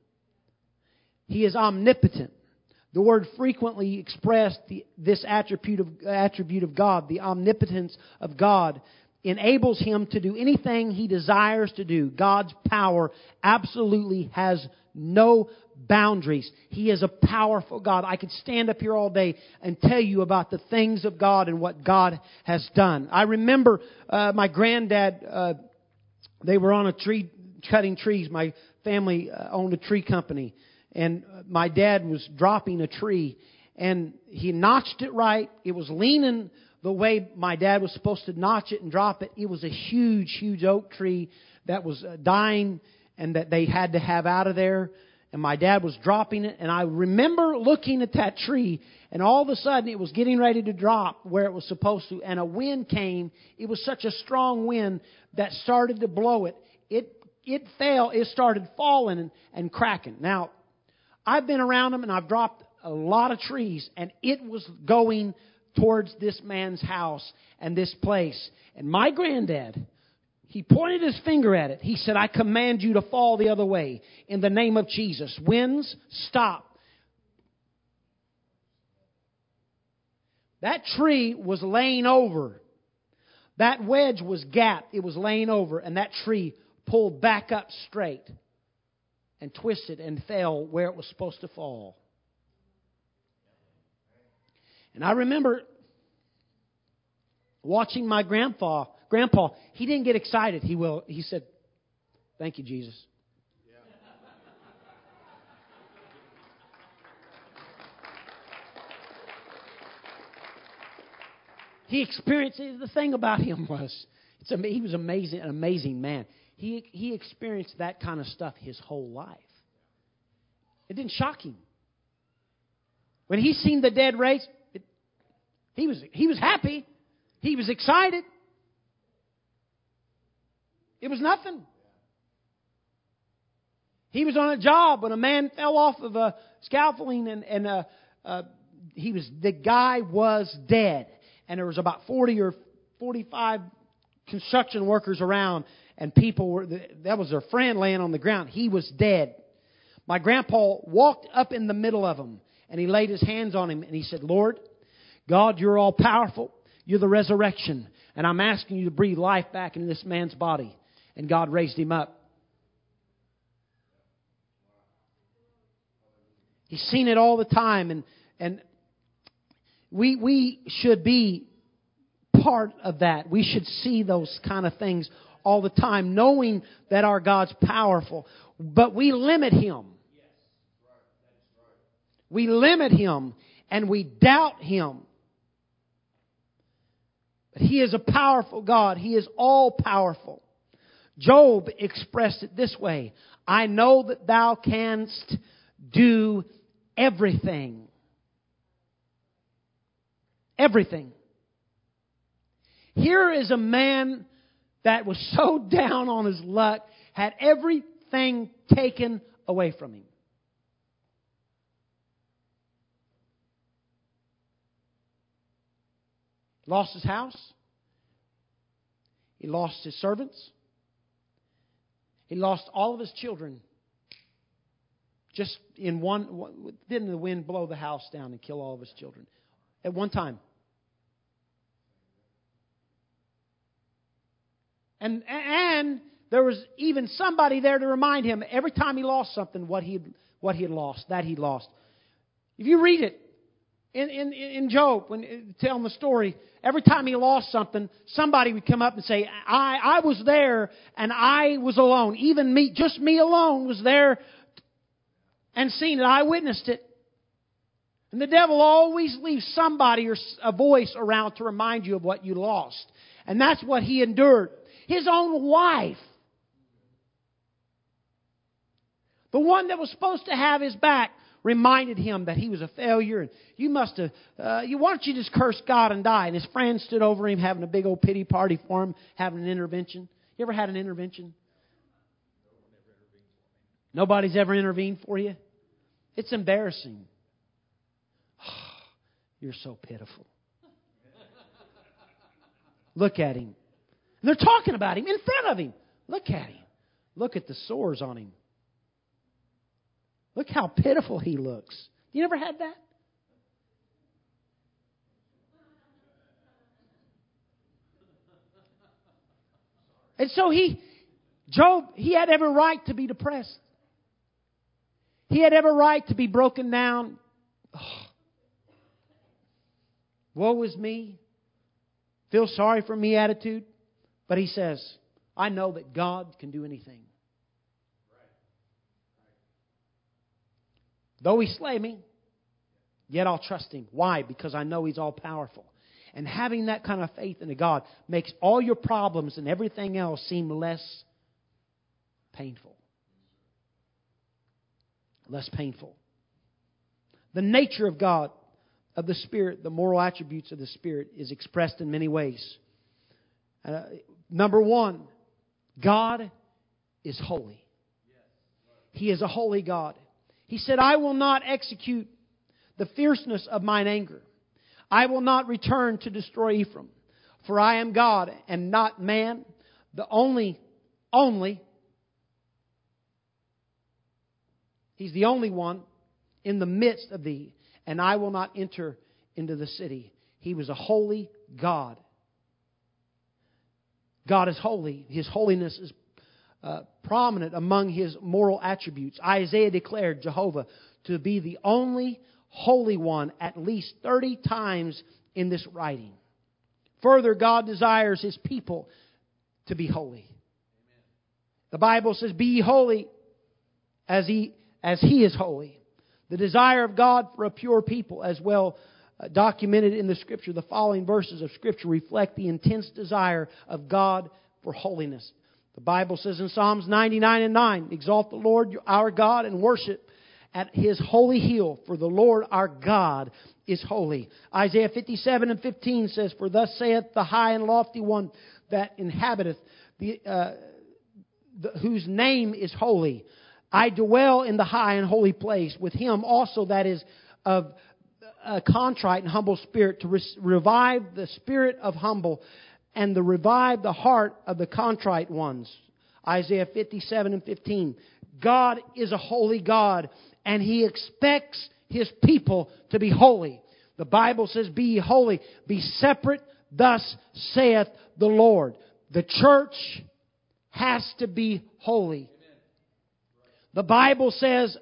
He is omnipotent. The word frequently expressed the, this attribute of, attribute of God, the omnipotence of God, enables him to do anything he desires to do. God's power absolutely has no boundaries. He is a powerful God. I could stand up here all day and tell you about the things of God and what God has done. I remember uh, my granddad. Uh, they were on a tree cutting trees. My family uh, owned a tree company, and my dad was dropping a tree, and he notched it right. It was leaning the way my dad was supposed to notch it and drop it. It was a huge, huge oak tree that was uh, dying and that they had to have out of there. And my dad was dropping it. And I remember looking at that tree and all of a sudden it was getting ready to drop where it was supposed to. And a wind came. It was such a strong wind that started to blow it. It, it fell. It started falling and, and cracking. Now, I've been around them and I've dropped a lot of trees and it was going towards this man's house and this place. And my granddad, he pointed his finger at it. He said, I command you to fall the other way in the name of Jesus. Winds, stop. That tree was laying over. That wedge was gapped. It was laying over. And that tree pulled back up straight and twisted and fell where it was supposed to fall. And I remember watching my grandpa. Grandpa, he didn't get excited. He will. He said, "Thank you, Jesus." he experienced the thing about him was it's he was amazing an amazing man he he experienced that kind of stuff his whole life it didn't shock him when he seen the dead raised he was, he was happy. He was excited. It was nothing. He was on a job when a man fell off of a scaffolding and, and uh, uh, he was, the guy was dead. And there was about 40 or 45 construction workers around and people were, that was their friend laying on the ground. He was dead. My grandpa walked up in the middle of them and he laid his hands on him and he said, Lord, God, you're all powerful. You're the resurrection. And I'm asking you to breathe life back into this man's body. And God raised him up. He's seen it all the time. And, and we, we should be part of that. We should see those kind of things all the time, knowing that our God's powerful. But we limit Him. We limit Him and we doubt Him. But He is a powerful God. He is all powerful. Job expressed it this way I know that thou canst do everything. Everything. Here is a man that was so down on his luck, had everything taken away from him. Lost his house. He lost his servants. He lost all of his children. Just in one, didn't the wind blow the house down and kill all of his children? At one time. And, and there was even somebody there to remind him every time he lost something, what he what he had lost, that he lost. If you read it, in, in, in Job, when uh, telling the story, every time he lost something, somebody would come up and say, I, I was there and I was alone. Even me, just me alone was there and seen it. I witnessed it. And the devil always leaves somebody or a voice around to remind you of what you lost. And that's what he endured. His own wife. The one that was supposed to have his back reminded him that he was a failure and you must have, uh, you, why don't you just curse God and die? And his friend stood over him having a big old pity party for him, having an intervention. You ever had an intervention? Nobody's ever intervened for you? It's embarrassing. You're so pitiful. Look at him. And they're talking about him in front of him. Look at him. Look at the sores on him. Look how pitiful he looks. You ever had that? And so he, Job, he had every right to be depressed. He had every right to be broken down. Oh. Woe is me. Feel sorry for me attitude. But he says, I know that God can do anything. Though he slay me, yet I'll trust him. Why? Because I know he's all powerful. And having that kind of faith in God makes all your problems and everything else seem less painful. Less painful. The nature of God, of the Spirit, the moral attributes of the Spirit, is expressed in many ways. Uh, number one, God is holy. He is a holy God. He said, I will not execute the fierceness of mine anger. I will not return to destroy Ephraim. For I am God and not man, the only, only, He's the only one in the midst of thee, and I will not enter into the city. He was a holy God. God is holy. His holiness is uh, prominent among his moral attributes. Isaiah declared Jehovah to be the only holy one at least 30 times in this writing. Further, God desires his people to be holy. The Bible says, Be holy as he, as he is holy. The desire of God for a pure people, as well documented in the Scripture, the following verses of Scripture reflect the intense desire of God for holiness. The Bible says in Psalms 99 and 9, Exalt the Lord our God and worship at his holy hill, for the Lord our God is holy. Isaiah 57 and 15 says, For thus saith the high and lofty one that inhabiteth, the, uh, the, whose name is holy. I dwell in the high and holy place with him also that is of a contrite and humble spirit to re- revive the spirit of humble and to revive the heart of the contrite ones. Isaiah 57 and 15. God is a holy God, and He expects His people to be holy. The Bible says, Be holy, be separate, thus saith the Lord. The church has to be holy. The Bible says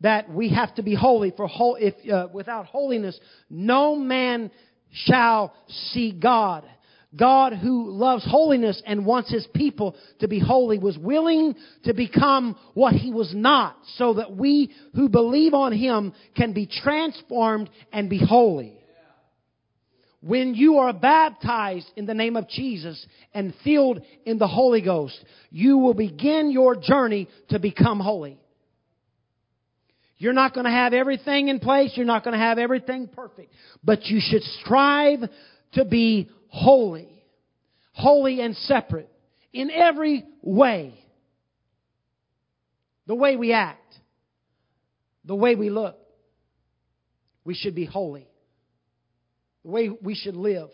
that we have to be holy. For whole, if uh, without holiness, no man shall see God. God who loves holiness and wants his people to be holy was willing to become what he was not so that we who believe on him can be transformed and be holy. When you are baptized in the name of Jesus and filled in the Holy Ghost, you will begin your journey to become holy. You're not going to have everything in place. You're not going to have everything perfect. But you should strive to be holy. Holy and separate in every way. The way we act, the way we look. We should be holy. The way we should live.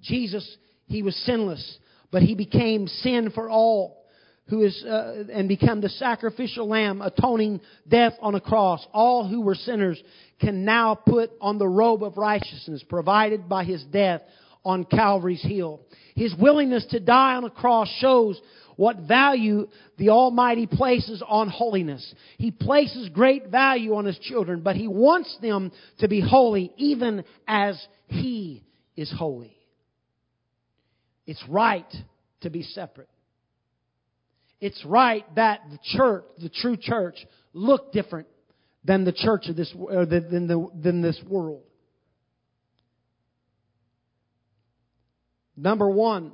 Jesus, he was sinless, but he became sin for all who is uh, and become the sacrificial lamb atoning death on a cross all who were sinners can now put on the robe of righteousness provided by his death on Calvary's hill. His willingness to die on a cross shows what value the Almighty places on holiness. He places great value on His children, but He wants them to be holy even as He is holy. It's right to be separate. It's right that the church, the true church, look different than the church of this, or than, the, than this world. Number one,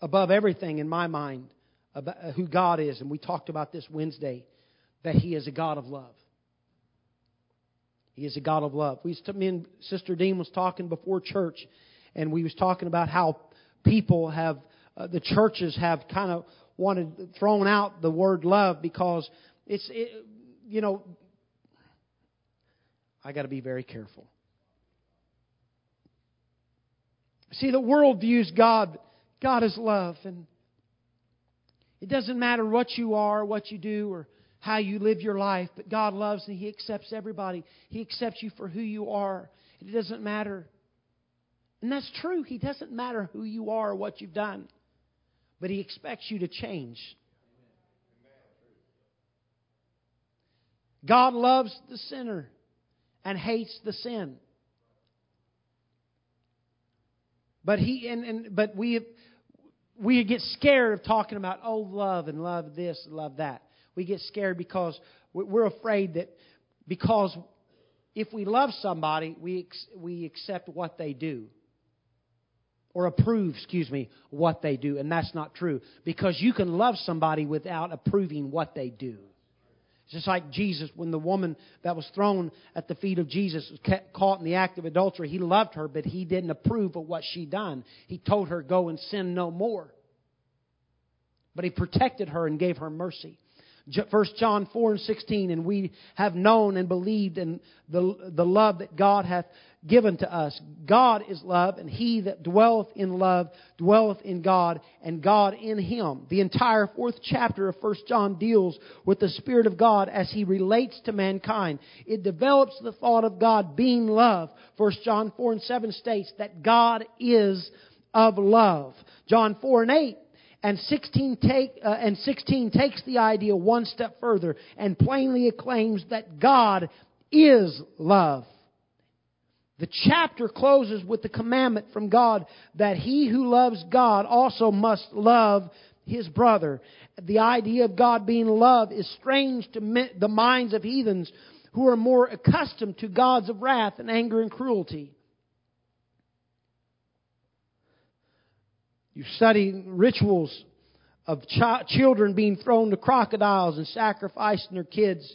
above everything in my mind, about who God is, and we talked about this Wednesday, that He is a God of love. He is a God of love. We, me and Sister Dean was talking before church, and we was talking about how people have, uh, the churches have kind of wanted thrown out the word love because it's, it, you know, I got to be very careful. See, the world views God, God is love, and it doesn't matter what you are, what you do, or how you live your life, but God loves and He accepts everybody. He accepts you for who you are. It doesn't matter. And that's true. He doesn't matter who you are or what you've done, but He expects you to change. God loves the sinner and hates the sin. But he and, and but we we get scared of talking about oh love and love this and love that. We get scared because we're afraid that because if we love somebody, we we accept what they do or approve, excuse me, what they do, and that's not true because you can love somebody without approving what they do. It's just like Jesus, when the woman that was thrown at the feet of Jesus was caught in the act of adultery, he loved her, but he didn't approve of what she done. He told her, "Go and sin no more." But he protected her and gave her mercy. 1 John 4 and 16, and we have known and believed in the, the love that God hath given to us. God is love, and he that dwelleth in love dwelleth in God, and God in him. The entire fourth chapter of 1 John deals with the Spirit of God as he relates to mankind. It develops the thought of God being love. 1 John 4 and 7 states that God is of love. John 4 and 8 and 16, take, uh, and 16 takes the idea one step further and plainly acclaims that God is love. The chapter closes with the commandment from God that he who loves God also must love his brother. The idea of God being love is strange to the minds of heathens who are more accustomed to gods of wrath and anger and cruelty. You study rituals of ch- children being thrown to crocodiles and sacrificing their kids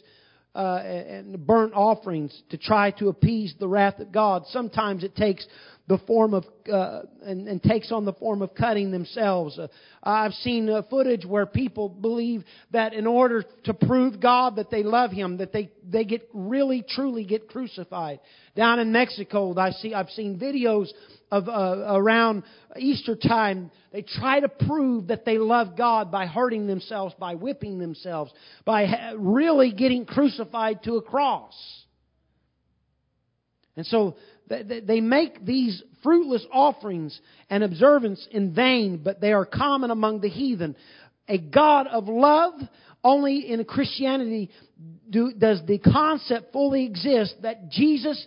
uh, and burnt offerings to try to appease the wrath of God. Sometimes it takes the form of uh, and, and, takes on the form of cutting themselves. Uh, I've seen uh, footage where people believe that in order to prove God that they love Him, that they they get really truly get crucified. Down in Mexico, I see I've seen videos of uh, around Easter time, they try to prove that they love God by hurting themselves, by whipping themselves, by ha- really getting crucified to a cross. And so they make these fruitless offerings and observance in vain, but they are common among the heathen. A God of love, only in Christianity do, does the concept fully exist that Jesus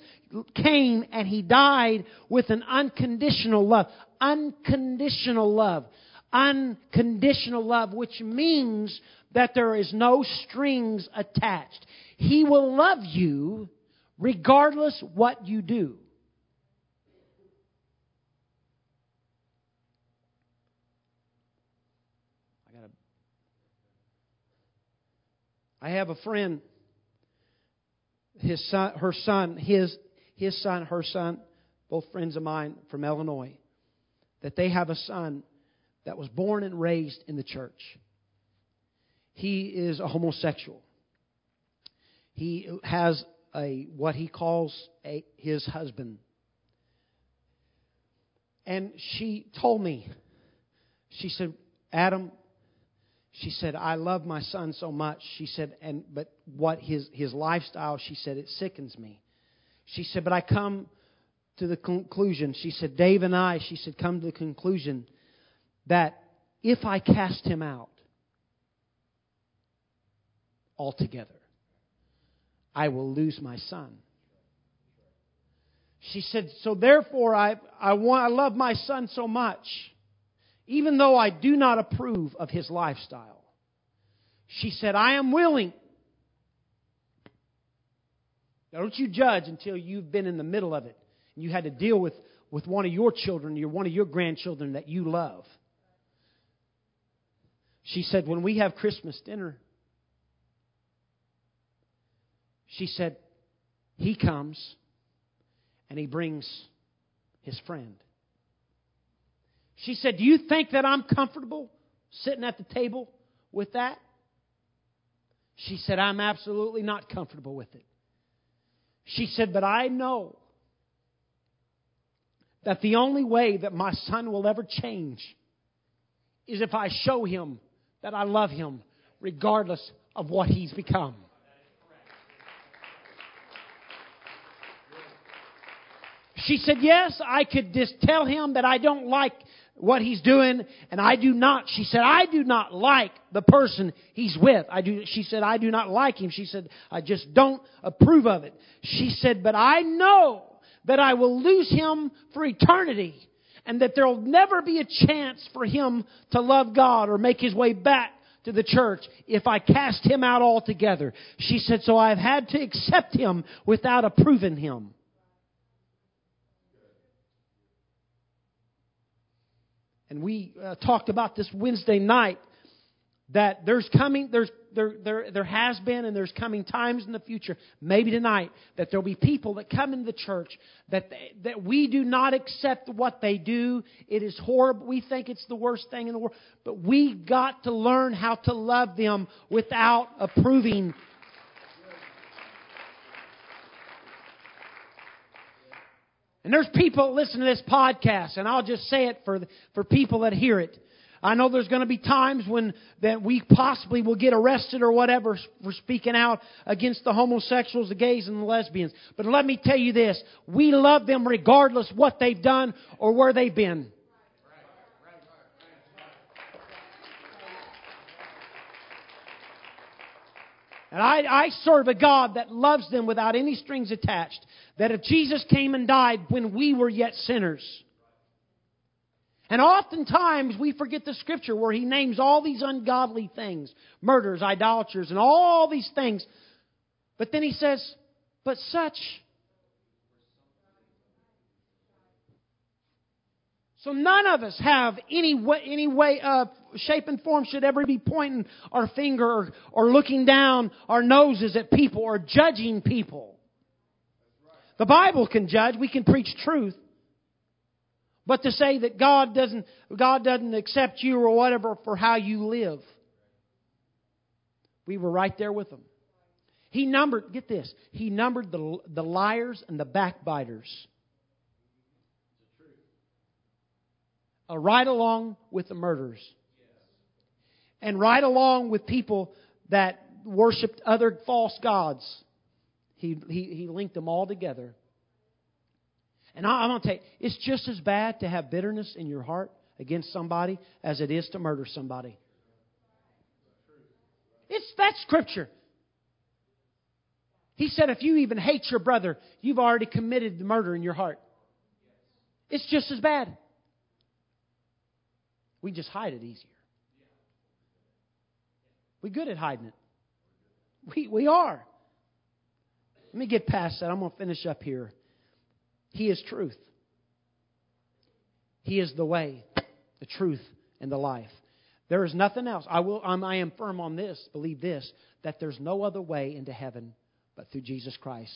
came and he died with an unconditional love. Unconditional love. Unconditional love, which means that there is no strings attached. He will love you regardless what you do. I have a friend his son, her son, his his son, her son, both friends of mine from Illinois, that they have a son that was born and raised in the church. He is a homosexual. He has a what he calls a, his husband. And she told me, she said, Adam, she said, I love my son so much. She said, and but what his his lifestyle, she said, it sickens me. She said, But I come to the conclusion. She said, Dave and I, she said, come to the conclusion that if I cast him out altogether, I will lose my son. She said, So therefore, I, I, want, I love my son so much, even though I do not approve of his lifestyle. She said, I am willing Don't you judge until you've been in the middle of it and you had to deal with, with one of your children, or one of your grandchildren that you love. She said, when we have Christmas dinner, she said, he comes and he brings his friend. She said, Do you think that I'm comfortable sitting at the table with that? She said, I'm absolutely not comfortable with it. She said, But I know that the only way that my son will ever change is if I show him that I love him regardless of what he's become. She said, Yes, I could just tell him that I don't like what he's doing, and I do not, she said, I do not like the person he's with. I do, she said, I do not like him. She said, I just don't approve of it. She said, but I know that I will lose him for eternity and that there'll never be a chance for him to love God or make his way back to the church if I cast him out altogether. She said, so I've had to accept him without approving him. And we uh, talked about this Wednesday night that there's coming there's there, there there has been and there's coming times in the future maybe tonight that there'll be people that come into the church that they, that we do not accept what they do. It is horrible. We think it's the worst thing in the world. But we got to learn how to love them without approving And there's people listen to this podcast, and I'll just say it for, for people that hear it. I know there's going to be times when that we possibly will get arrested or whatever for speaking out against the homosexuals, the gays, and the lesbians. But let me tell you this: we love them regardless what they've done or where they've been. And I, I serve a God that loves them without any strings attached. That if Jesus came and died when we were yet sinners, and oftentimes we forget the scripture where he names all these ungodly things murders, idolaters, and all these things. But then he says, but such. So none of us have any way, any way of shape and form should ever be pointing our finger or, or looking down our noses at people or judging people. The Bible can judge. We can preach truth. But to say that God doesn't, God doesn't accept you or whatever for how you live. We were right there with them. He numbered, get this, he numbered the, the liars and the backbiters. Uh, right along with the murderers and right along with people that worshiped other false gods. He, he, he linked them all together. And I, I'm going to tell you, it's just as bad to have bitterness in your heart against somebody as it is to murder somebody. It's that scripture. He said, if you even hate your brother, you've already committed the murder in your heart. It's just as bad. We just hide it easier. We're good at hiding it. We, we are. Let me get past that. I'm going to finish up here. He is truth. He is the way, the truth, and the life. There is nothing else. I will. I'm, I am firm on this. Believe this: that there's no other way into heaven but through Jesus Christ.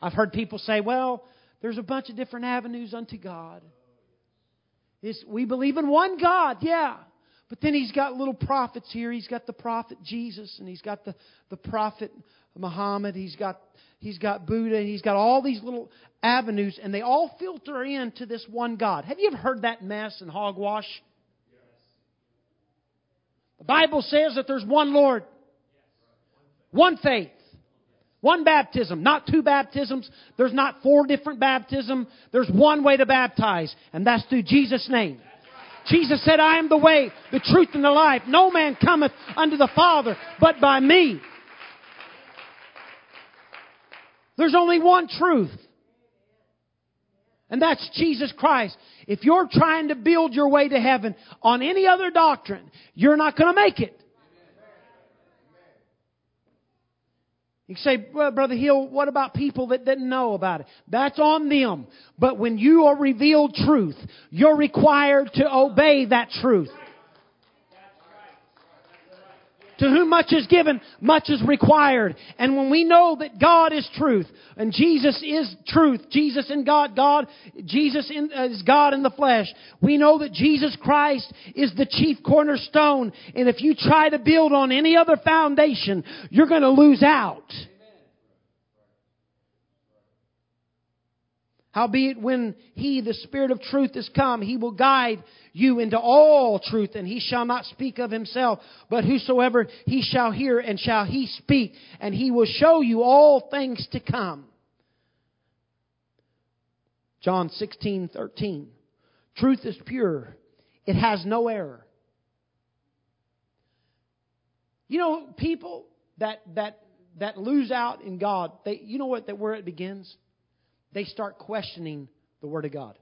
I've heard people say, "Well, there's a bunch of different avenues unto God." It's, we believe in one God, yeah. But then he's got little prophets here. He's got the prophet Jesus, and he's got the, the prophet Muhammad. He's got he's got Buddha, and he's got all these little avenues, and they all filter into this one God. Have you ever heard that mess and hogwash? The Bible says that there's one Lord, one faith, one baptism, not two baptisms. There's not four different baptisms. There's one way to baptize, and that's through Jesus' name. Jesus said, I am the way, the truth, and the life. No man cometh unto the Father but by me. There's only one truth. And that's Jesus Christ. If you're trying to build your way to heaven on any other doctrine, you're not going to make it. You say, Brother Hill, what about people that didn't know about it? That's on them. But when you are revealed truth, you're required to obey that truth. To whom much is given, much is required. And when we know that God is truth, and Jesus is truth, Jesus in God, God, Jesus in, uh, is God in the flesh, we know that Jesus Christ is the chief cornerstone. And if you try to build on any other foundation, you're going to lose out. Howbeit, when He, the Spirit of truth, is come, He will guide you into all truth, and He shall not speak of Himself, but whosoever He shall hear, and shall He speak, and He will show you all things to come. John 16, 13. Truth is pure. It has no error. You know, people that, that, that lose out in God, they, you know what, that where it begins? They start questioning the Word of God.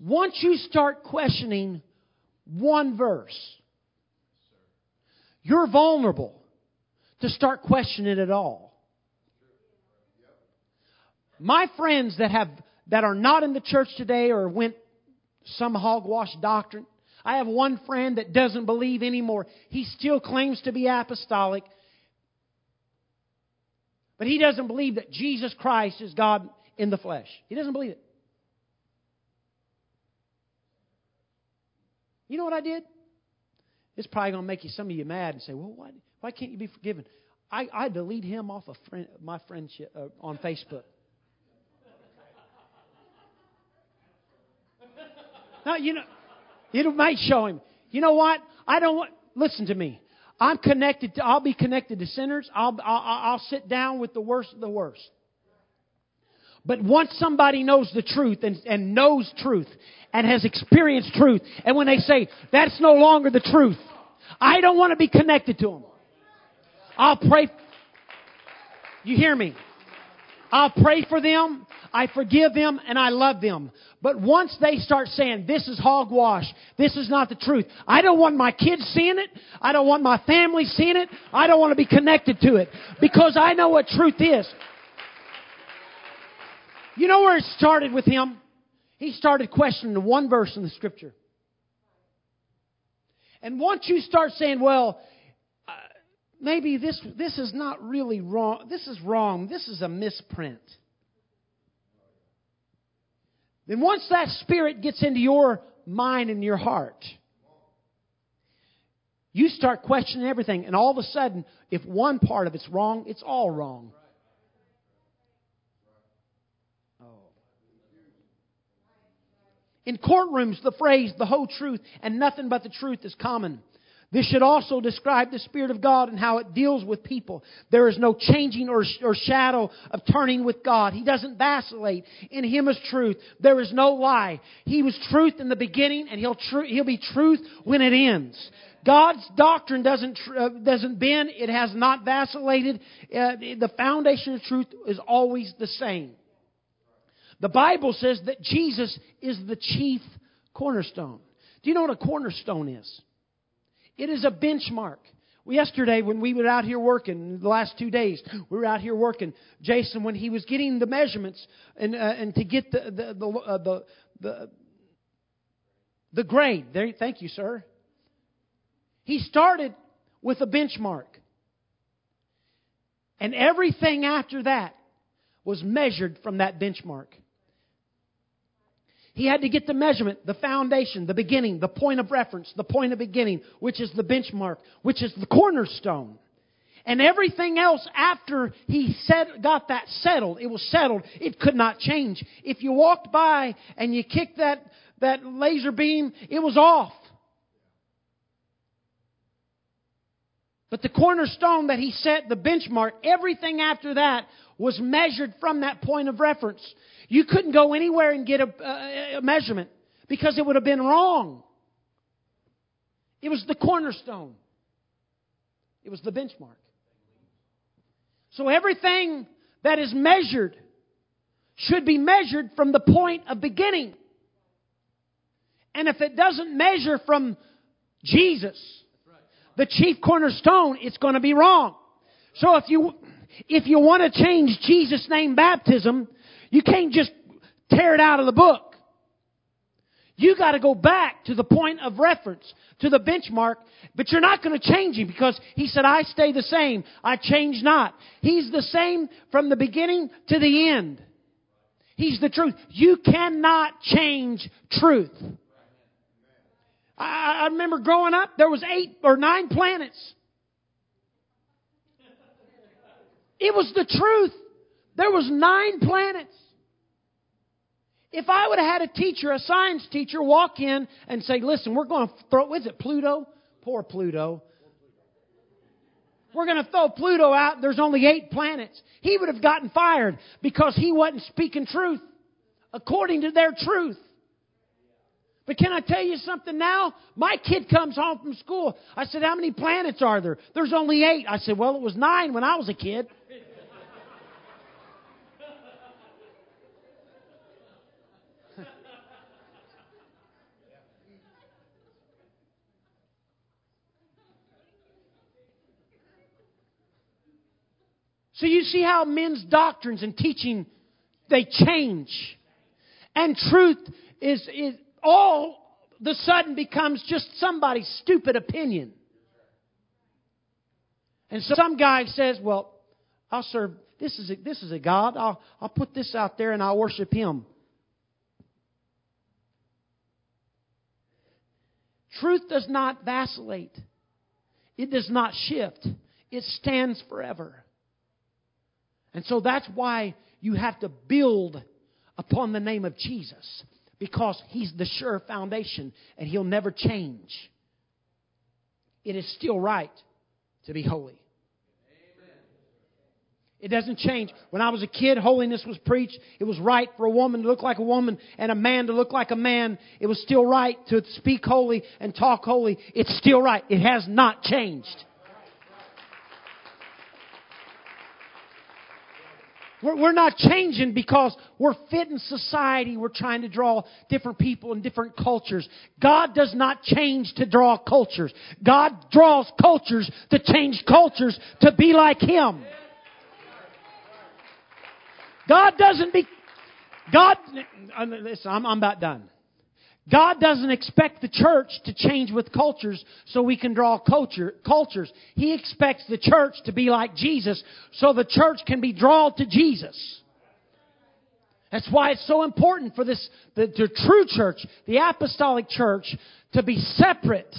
Once you start questioning one verse, you're vulnerable to start questioning it all. My friends that have that are not in the church today or went some hogwash doctrine. I have one friend that doesn't believe anymore. He still claims to be apostolic. But he doesn't believe that Jesus Christ is God in the flesh. He doesn't believe it. You know what I did? It's probably going to make you some of you mad and say, "Well, why, why can't you be forgiven?" I, I delete him off of friend, my friendship uh, on Facebook. now you know, it might show him. You know what? I don't want. Listen to me. I'm connected to, I'll be connected to sinners. I'll, I'll, I'll sit down with the worst of the worst. But once somebody knows the truth and, and knows truth and has experienced truth, and when they say, that's no longer the truth, I don't want to be connected to them. I'll pray. You hear me? I'll pray for them. I forgive them and I love them. But once they start saying, this is hogwash, this is not the truth, I don't want my kids seeing it. I don't want my family seeing it. I don't want to be connected to it because I know what truth is. You know where it started with him? He started questioning one verse in the scripture. And once you start saying, well, maybe this, this is not really wrong, this is wrong, this is a misprint. Then once that spirit gets into your mind and your heart, you start questioning everything. And all of a sudden, if one part of it's wrong, it's all wrong. In courtrooms, the phrase, the whole truth and nothing but the truth is common. This should also describe the Spirit of God and how it deals with people. There is no changing or, or shadow of turning with God. He doesn't vacillate. In Him is truth. There is no lie. He was truth in the beginning and He'll, tr- he'll be truth when it ends. God's doctrine doesn't, uh, doesn't bend. It has not vacillated. Uh, the foundation of truth is always the same. The Bible says that Jesus is the chief cornerstone. Do you know what a cornerstone is? It is a benchmark. Yesterday, when we were out here working, the last two days, we were out here working. Jason, when he was getting the measurements and, uh, and to get the, the, the, uh, the, the, the grade, there, thank you, sir. He started with a benchmark. And everything after that was measured from that benchmark. He had to get the measurement, the foundation, the beginning, the point of reference, the point of beginning, which is the benchmark, which is the cornerstone. And everything else after he said, got that settled, it was settled, it could not change. If you walked by and you kicked that, that laser beam, it was off. But the cornerstone that he set, the benchmark, everything after that was measured from that point of reference. You couldn't go anywhere and get a, a, measurement because it would have been wrong. It was the cornerstone. It was the benchmark. So everything that is measured should be measured from the point of beginning. And if it doesn't measure from Jesus, the chief cornerstone, it's going to be wrong. So if you, if you want to change Jesus' name baptism, you can't just tear it out of the book. You got to go back to the point of reference, to the benchmark, but you're not going to change him because he said, I stay the same. I change not. He's the same from the beginning to the end. He's the truth. You cannot change truth. I, I remember growing up, there was eight or nine planets. It was the truth. There was nine planets. If I would have had a teacher, a science teacher, walk in and say, listen, we're going to throw, is it Pluto? Poor Pluto. We're going to throw Pluto out. There's only eight planets. He would have gotten fired because he wasn't speaking truth according to their truth. But can I tell you something now? My kid comes home from school. I said, How many planets are there? There's only eight. I said, Well, it was nine when I was a kid. So you see how men's doctrines and teaching, they change. And truth is, is all the sudden becomes just somebody's stupid opinion. And so some guy says, well, I'll serve, this is a, this is a God. I'll, I'll put this out there and I'll worship Him. Truth does not vacillate. It does not shift. It stands forever. And so that's why you have to build upon the name of Jesus because He's the sure foundation and He'll never change. It is still right to be holy. It doesn't change. When I was a kid, holiness was preached. It was right for a woman to look like a woman and a man to look like a man. It was still right to speak holy and talk holy. It's still right. It has not changed. We're not changing because we're fitting society. We're trying to draw different people and different cultures. God does not change to draw cultures. God draws cultures to change cultures to be like Him. God doesn't be, God, listen, I'm, I'm about done. God doesn't expect the church to change with cultures so we can draw culture, cultures. He expects the church to be like Jesus so the church can be drawn to Jesus. That's why it's so important for this, the, the true church, the apostolic church, to be separate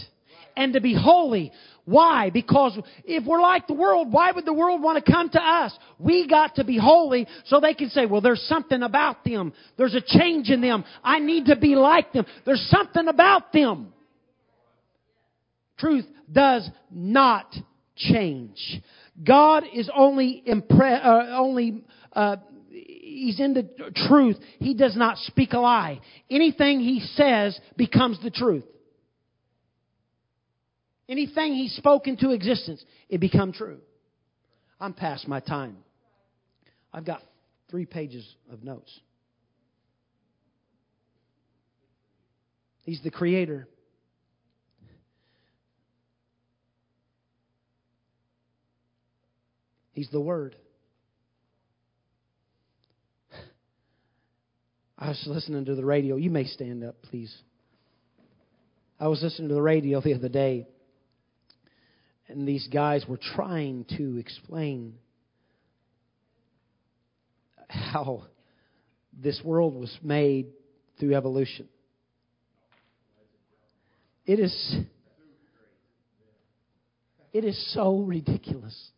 and to be holy why? Because if we're like the world, why would the world want to come to us? We got to be holy so they can say, well, there's something about them. There's a change in them. I need to be like them. There's something about them. Truth does not change. God is only impre- uh, only uh, he's in the truth. He does not speak a lie. Anything he says becomes the truth. Anything he spoke into existence, it become true. I'm past my time. I've got three pages of notes. He's the creator. He's the Word. I was listening to the radio. You may stand up, please. I was listening to the radio the other day and these guys were trying to explain how this world was made through evolution. It is it is so ridiculous.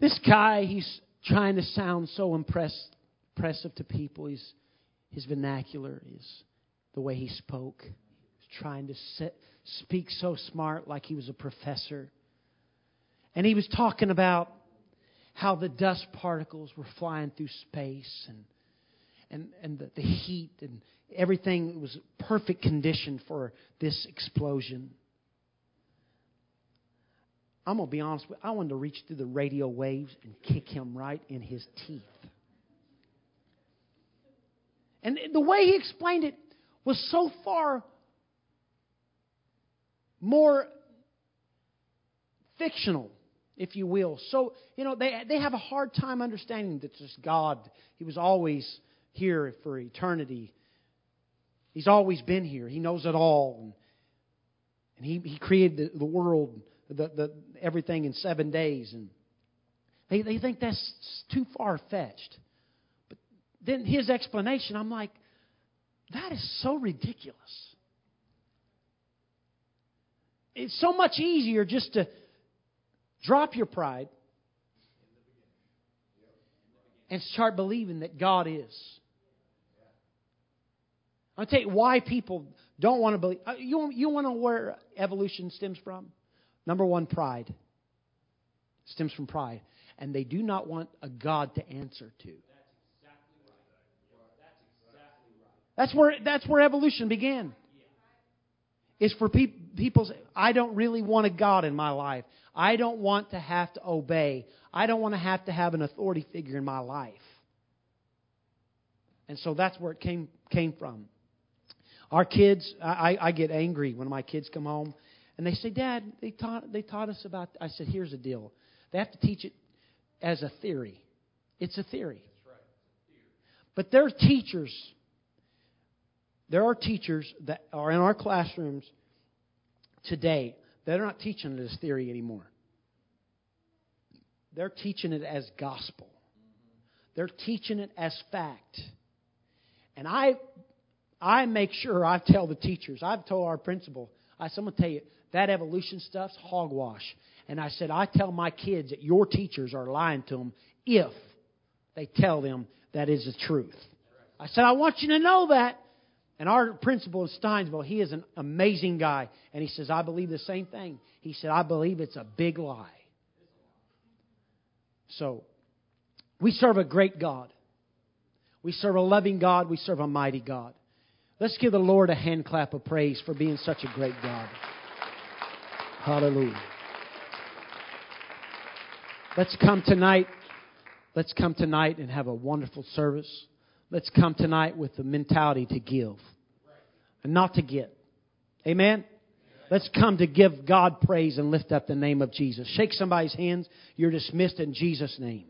This guy, he's trying to sound so impress, impressive to people. He's, his vernacular is the way he spoke. Trying to set, speak so smart like he was a professor. And he was talking about how the dust particles were flying through space and and, and the, the heat and everything was perfect condition for this explosion. I'm going to be honest with you, I wanted to reach through the radio waves and kick him right in his teeth. And the way he explained it was so far more fictional, if you will. So, you know, they, they have a hard time understanding that just God, He was always here for eternity. He's always been here. He knows it all. And, and He, he created the, the world, the, the, everything in seven days. And they, they think that's too far fetched. But then His explanation, I'm like, that is so ridiculous. It's so much easier just to drop your pride and start believing that God is. I'll tell you why people don't want to believe. Uh, you, you want to know where evolution stems from? Number one, pride. stems from pride. And they do not want a God to answer to. That's where, that's where evolution began. Is for pe- people, I don't really want a God in my life. I don't want to have to obey. I don't want to have to have an authority figure in my life. And so that's where it came, came from. Our kids, I, I get angry when my kids come home and they say, Dad, they taught, they taught us about. I said, Here's the deal. They have to teach it as a theory. It's a theory. But their teachers there are teachers that are in our classrooms today that are not teaching as theory anymore. They're teaching it as gospel. They're teaching it as fact. And I I make sure I tell the teachers, I've told our principal, I said, I'm to tell you, that evolution stuff's hogwash. And I said, I tell my kids that your teachers are lying to them if they tell them that is the truth. I said, I want you to know that. And our principal in Steinsville, he is an amazing guy. And he says, I believe the same thing. He said, I believe it's a big lie. So, we serve a great God. We serve a loving God. We serve a mighty God. Let's give the Lord a hand clap of praise for being such a great God. Hallelujah. Let's come tonight. Let's come tonight and have a wonderful service. Let's come tonight with the mentality to give and not to get. Amen? Let's come to give God praise and lift up the name of Jesus. Shake somebody's hands. You're dismissed in Jesus' name.